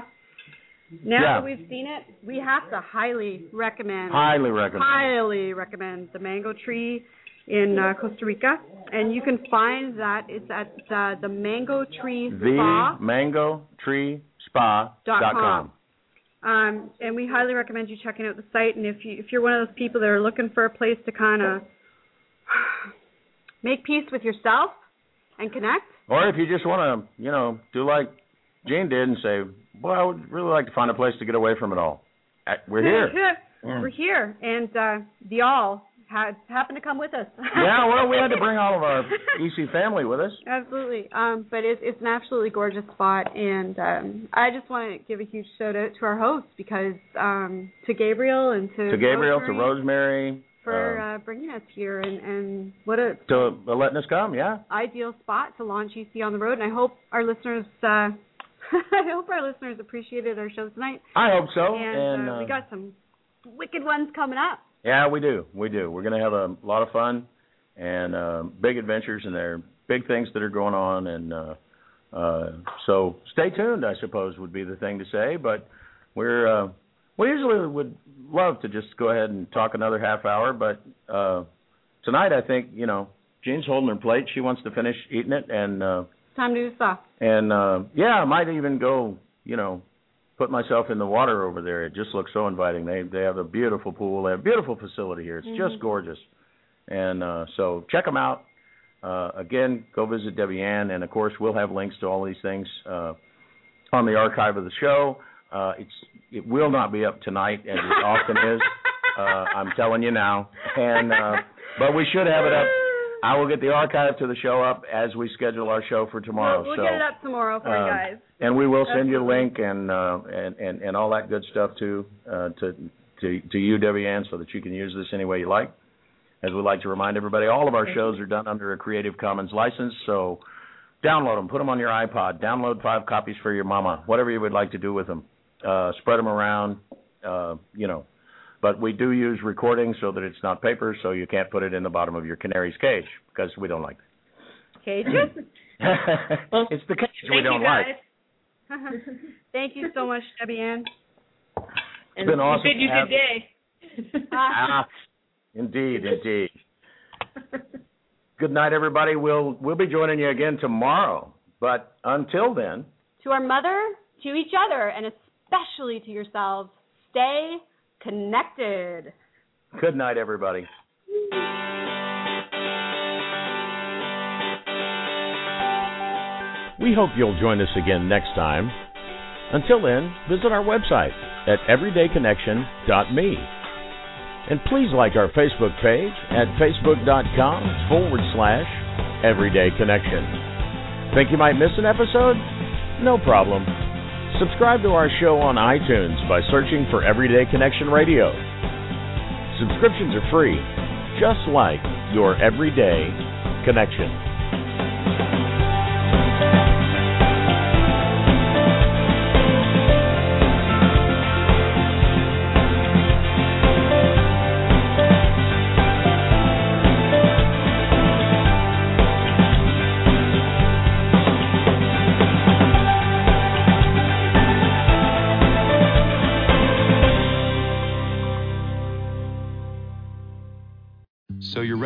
Now Yeah. that we've seen it, we have to highly recommend highly recommend. highly recommend the mango tree in uh, Costa Rica, and you can find that it's at uh, the Mango Tree the Spa. Mango Tree Spa Dot com. Um, and we highly recommend you checking out the site. And if you if you're one of those people that are looking for a place to kind of [sighs] make peace with yourself and connect, Or if you just want to, you know, do like Jane did and say, "Boy, I would really like to find a place to get away from it all." We're [laughs] here. We're here, and uh, the all happened to come with us. yeah, well, we had to bring all of our [laughs] EC family with us. Absolutely. Um, but it's it's an absolutely gorgeous spot, and um, I just want to give a huge shout out to our hosts because um, to Gabriel and to To Gabriel, Rosemary to Rosemary, for uh, uh, bringing us here, and and what a to letting us come. Yeah, ideal spot to launch EC on the road. And I hope our listeners. Uh, [laughs] I hope our listeners appreciated our show tonight. I hope so. and And, uh, uh, we got some wicked ones coming up. Yeah, we do, we do. We're going to have a lot of fun and uh, big adventures, and there are big things that are going on, and uh, uh, so stay tuned. I suppose would be the thing to say, but we're uh, we usually would love to just go ahead and talk another half hour, but uh, tonight I think you know Jean's holding her plate. She wants to finish eating it, and uh, Time to do stuff. and uh, yeah, I might even go you know put myself in the water over there. It just looks so inviting. They they have a beautiful pool. They have a beautiful facility here. It's just Mhm. gorgeous, and uh, so check them out. Uh, again, go visit Debbianne, and of course, we'll have links to all these things uh, on the archive of the show. Uh, it's it will not be up tonight as it often is. Uh, I'm telling you now, and uh, but we should have it up. I will get the archive to the show up as we schedule our show for tomorrow. We'll, we'll so, get it up tomorrow for you um, guys. And we will send you a link and uh, and and and all that good stuff too uh, to to to you, Debbianne, so that you can use this any way you like. As we like to remind everybody, all of our shows are done under a Creative Commons license, so download them, put them on your iPod, download five copies for your mama, whatever you would like to do with them. Uh, spread them around, uh, you know. But we do use recording so that it's not paper, so you can't put it in the bottom of your canary's cage because we don't like Cages. [laughs] that. it's the cage we don't like. Guys. [laughs] Thank you so much, Debbianne. And been awesome you bid you to good day. Ah, indeed, indeed. Good night, everybody. We'll we'll be joining you again tomorrow. But until then, to our mother, to each other, and especially to yourselves, stay connected. good night, everybody. We hope you'll join us again next time. Until then, visit our website at everydayconnection.me. And please like our Facebook page at facebook.com forward slash everydayconnection. Think you might miss an episode? No problem. Subscribe to our show on iTunes by searching for Everyday Connection Radio. Subscriptions are free, just like your everyday connection.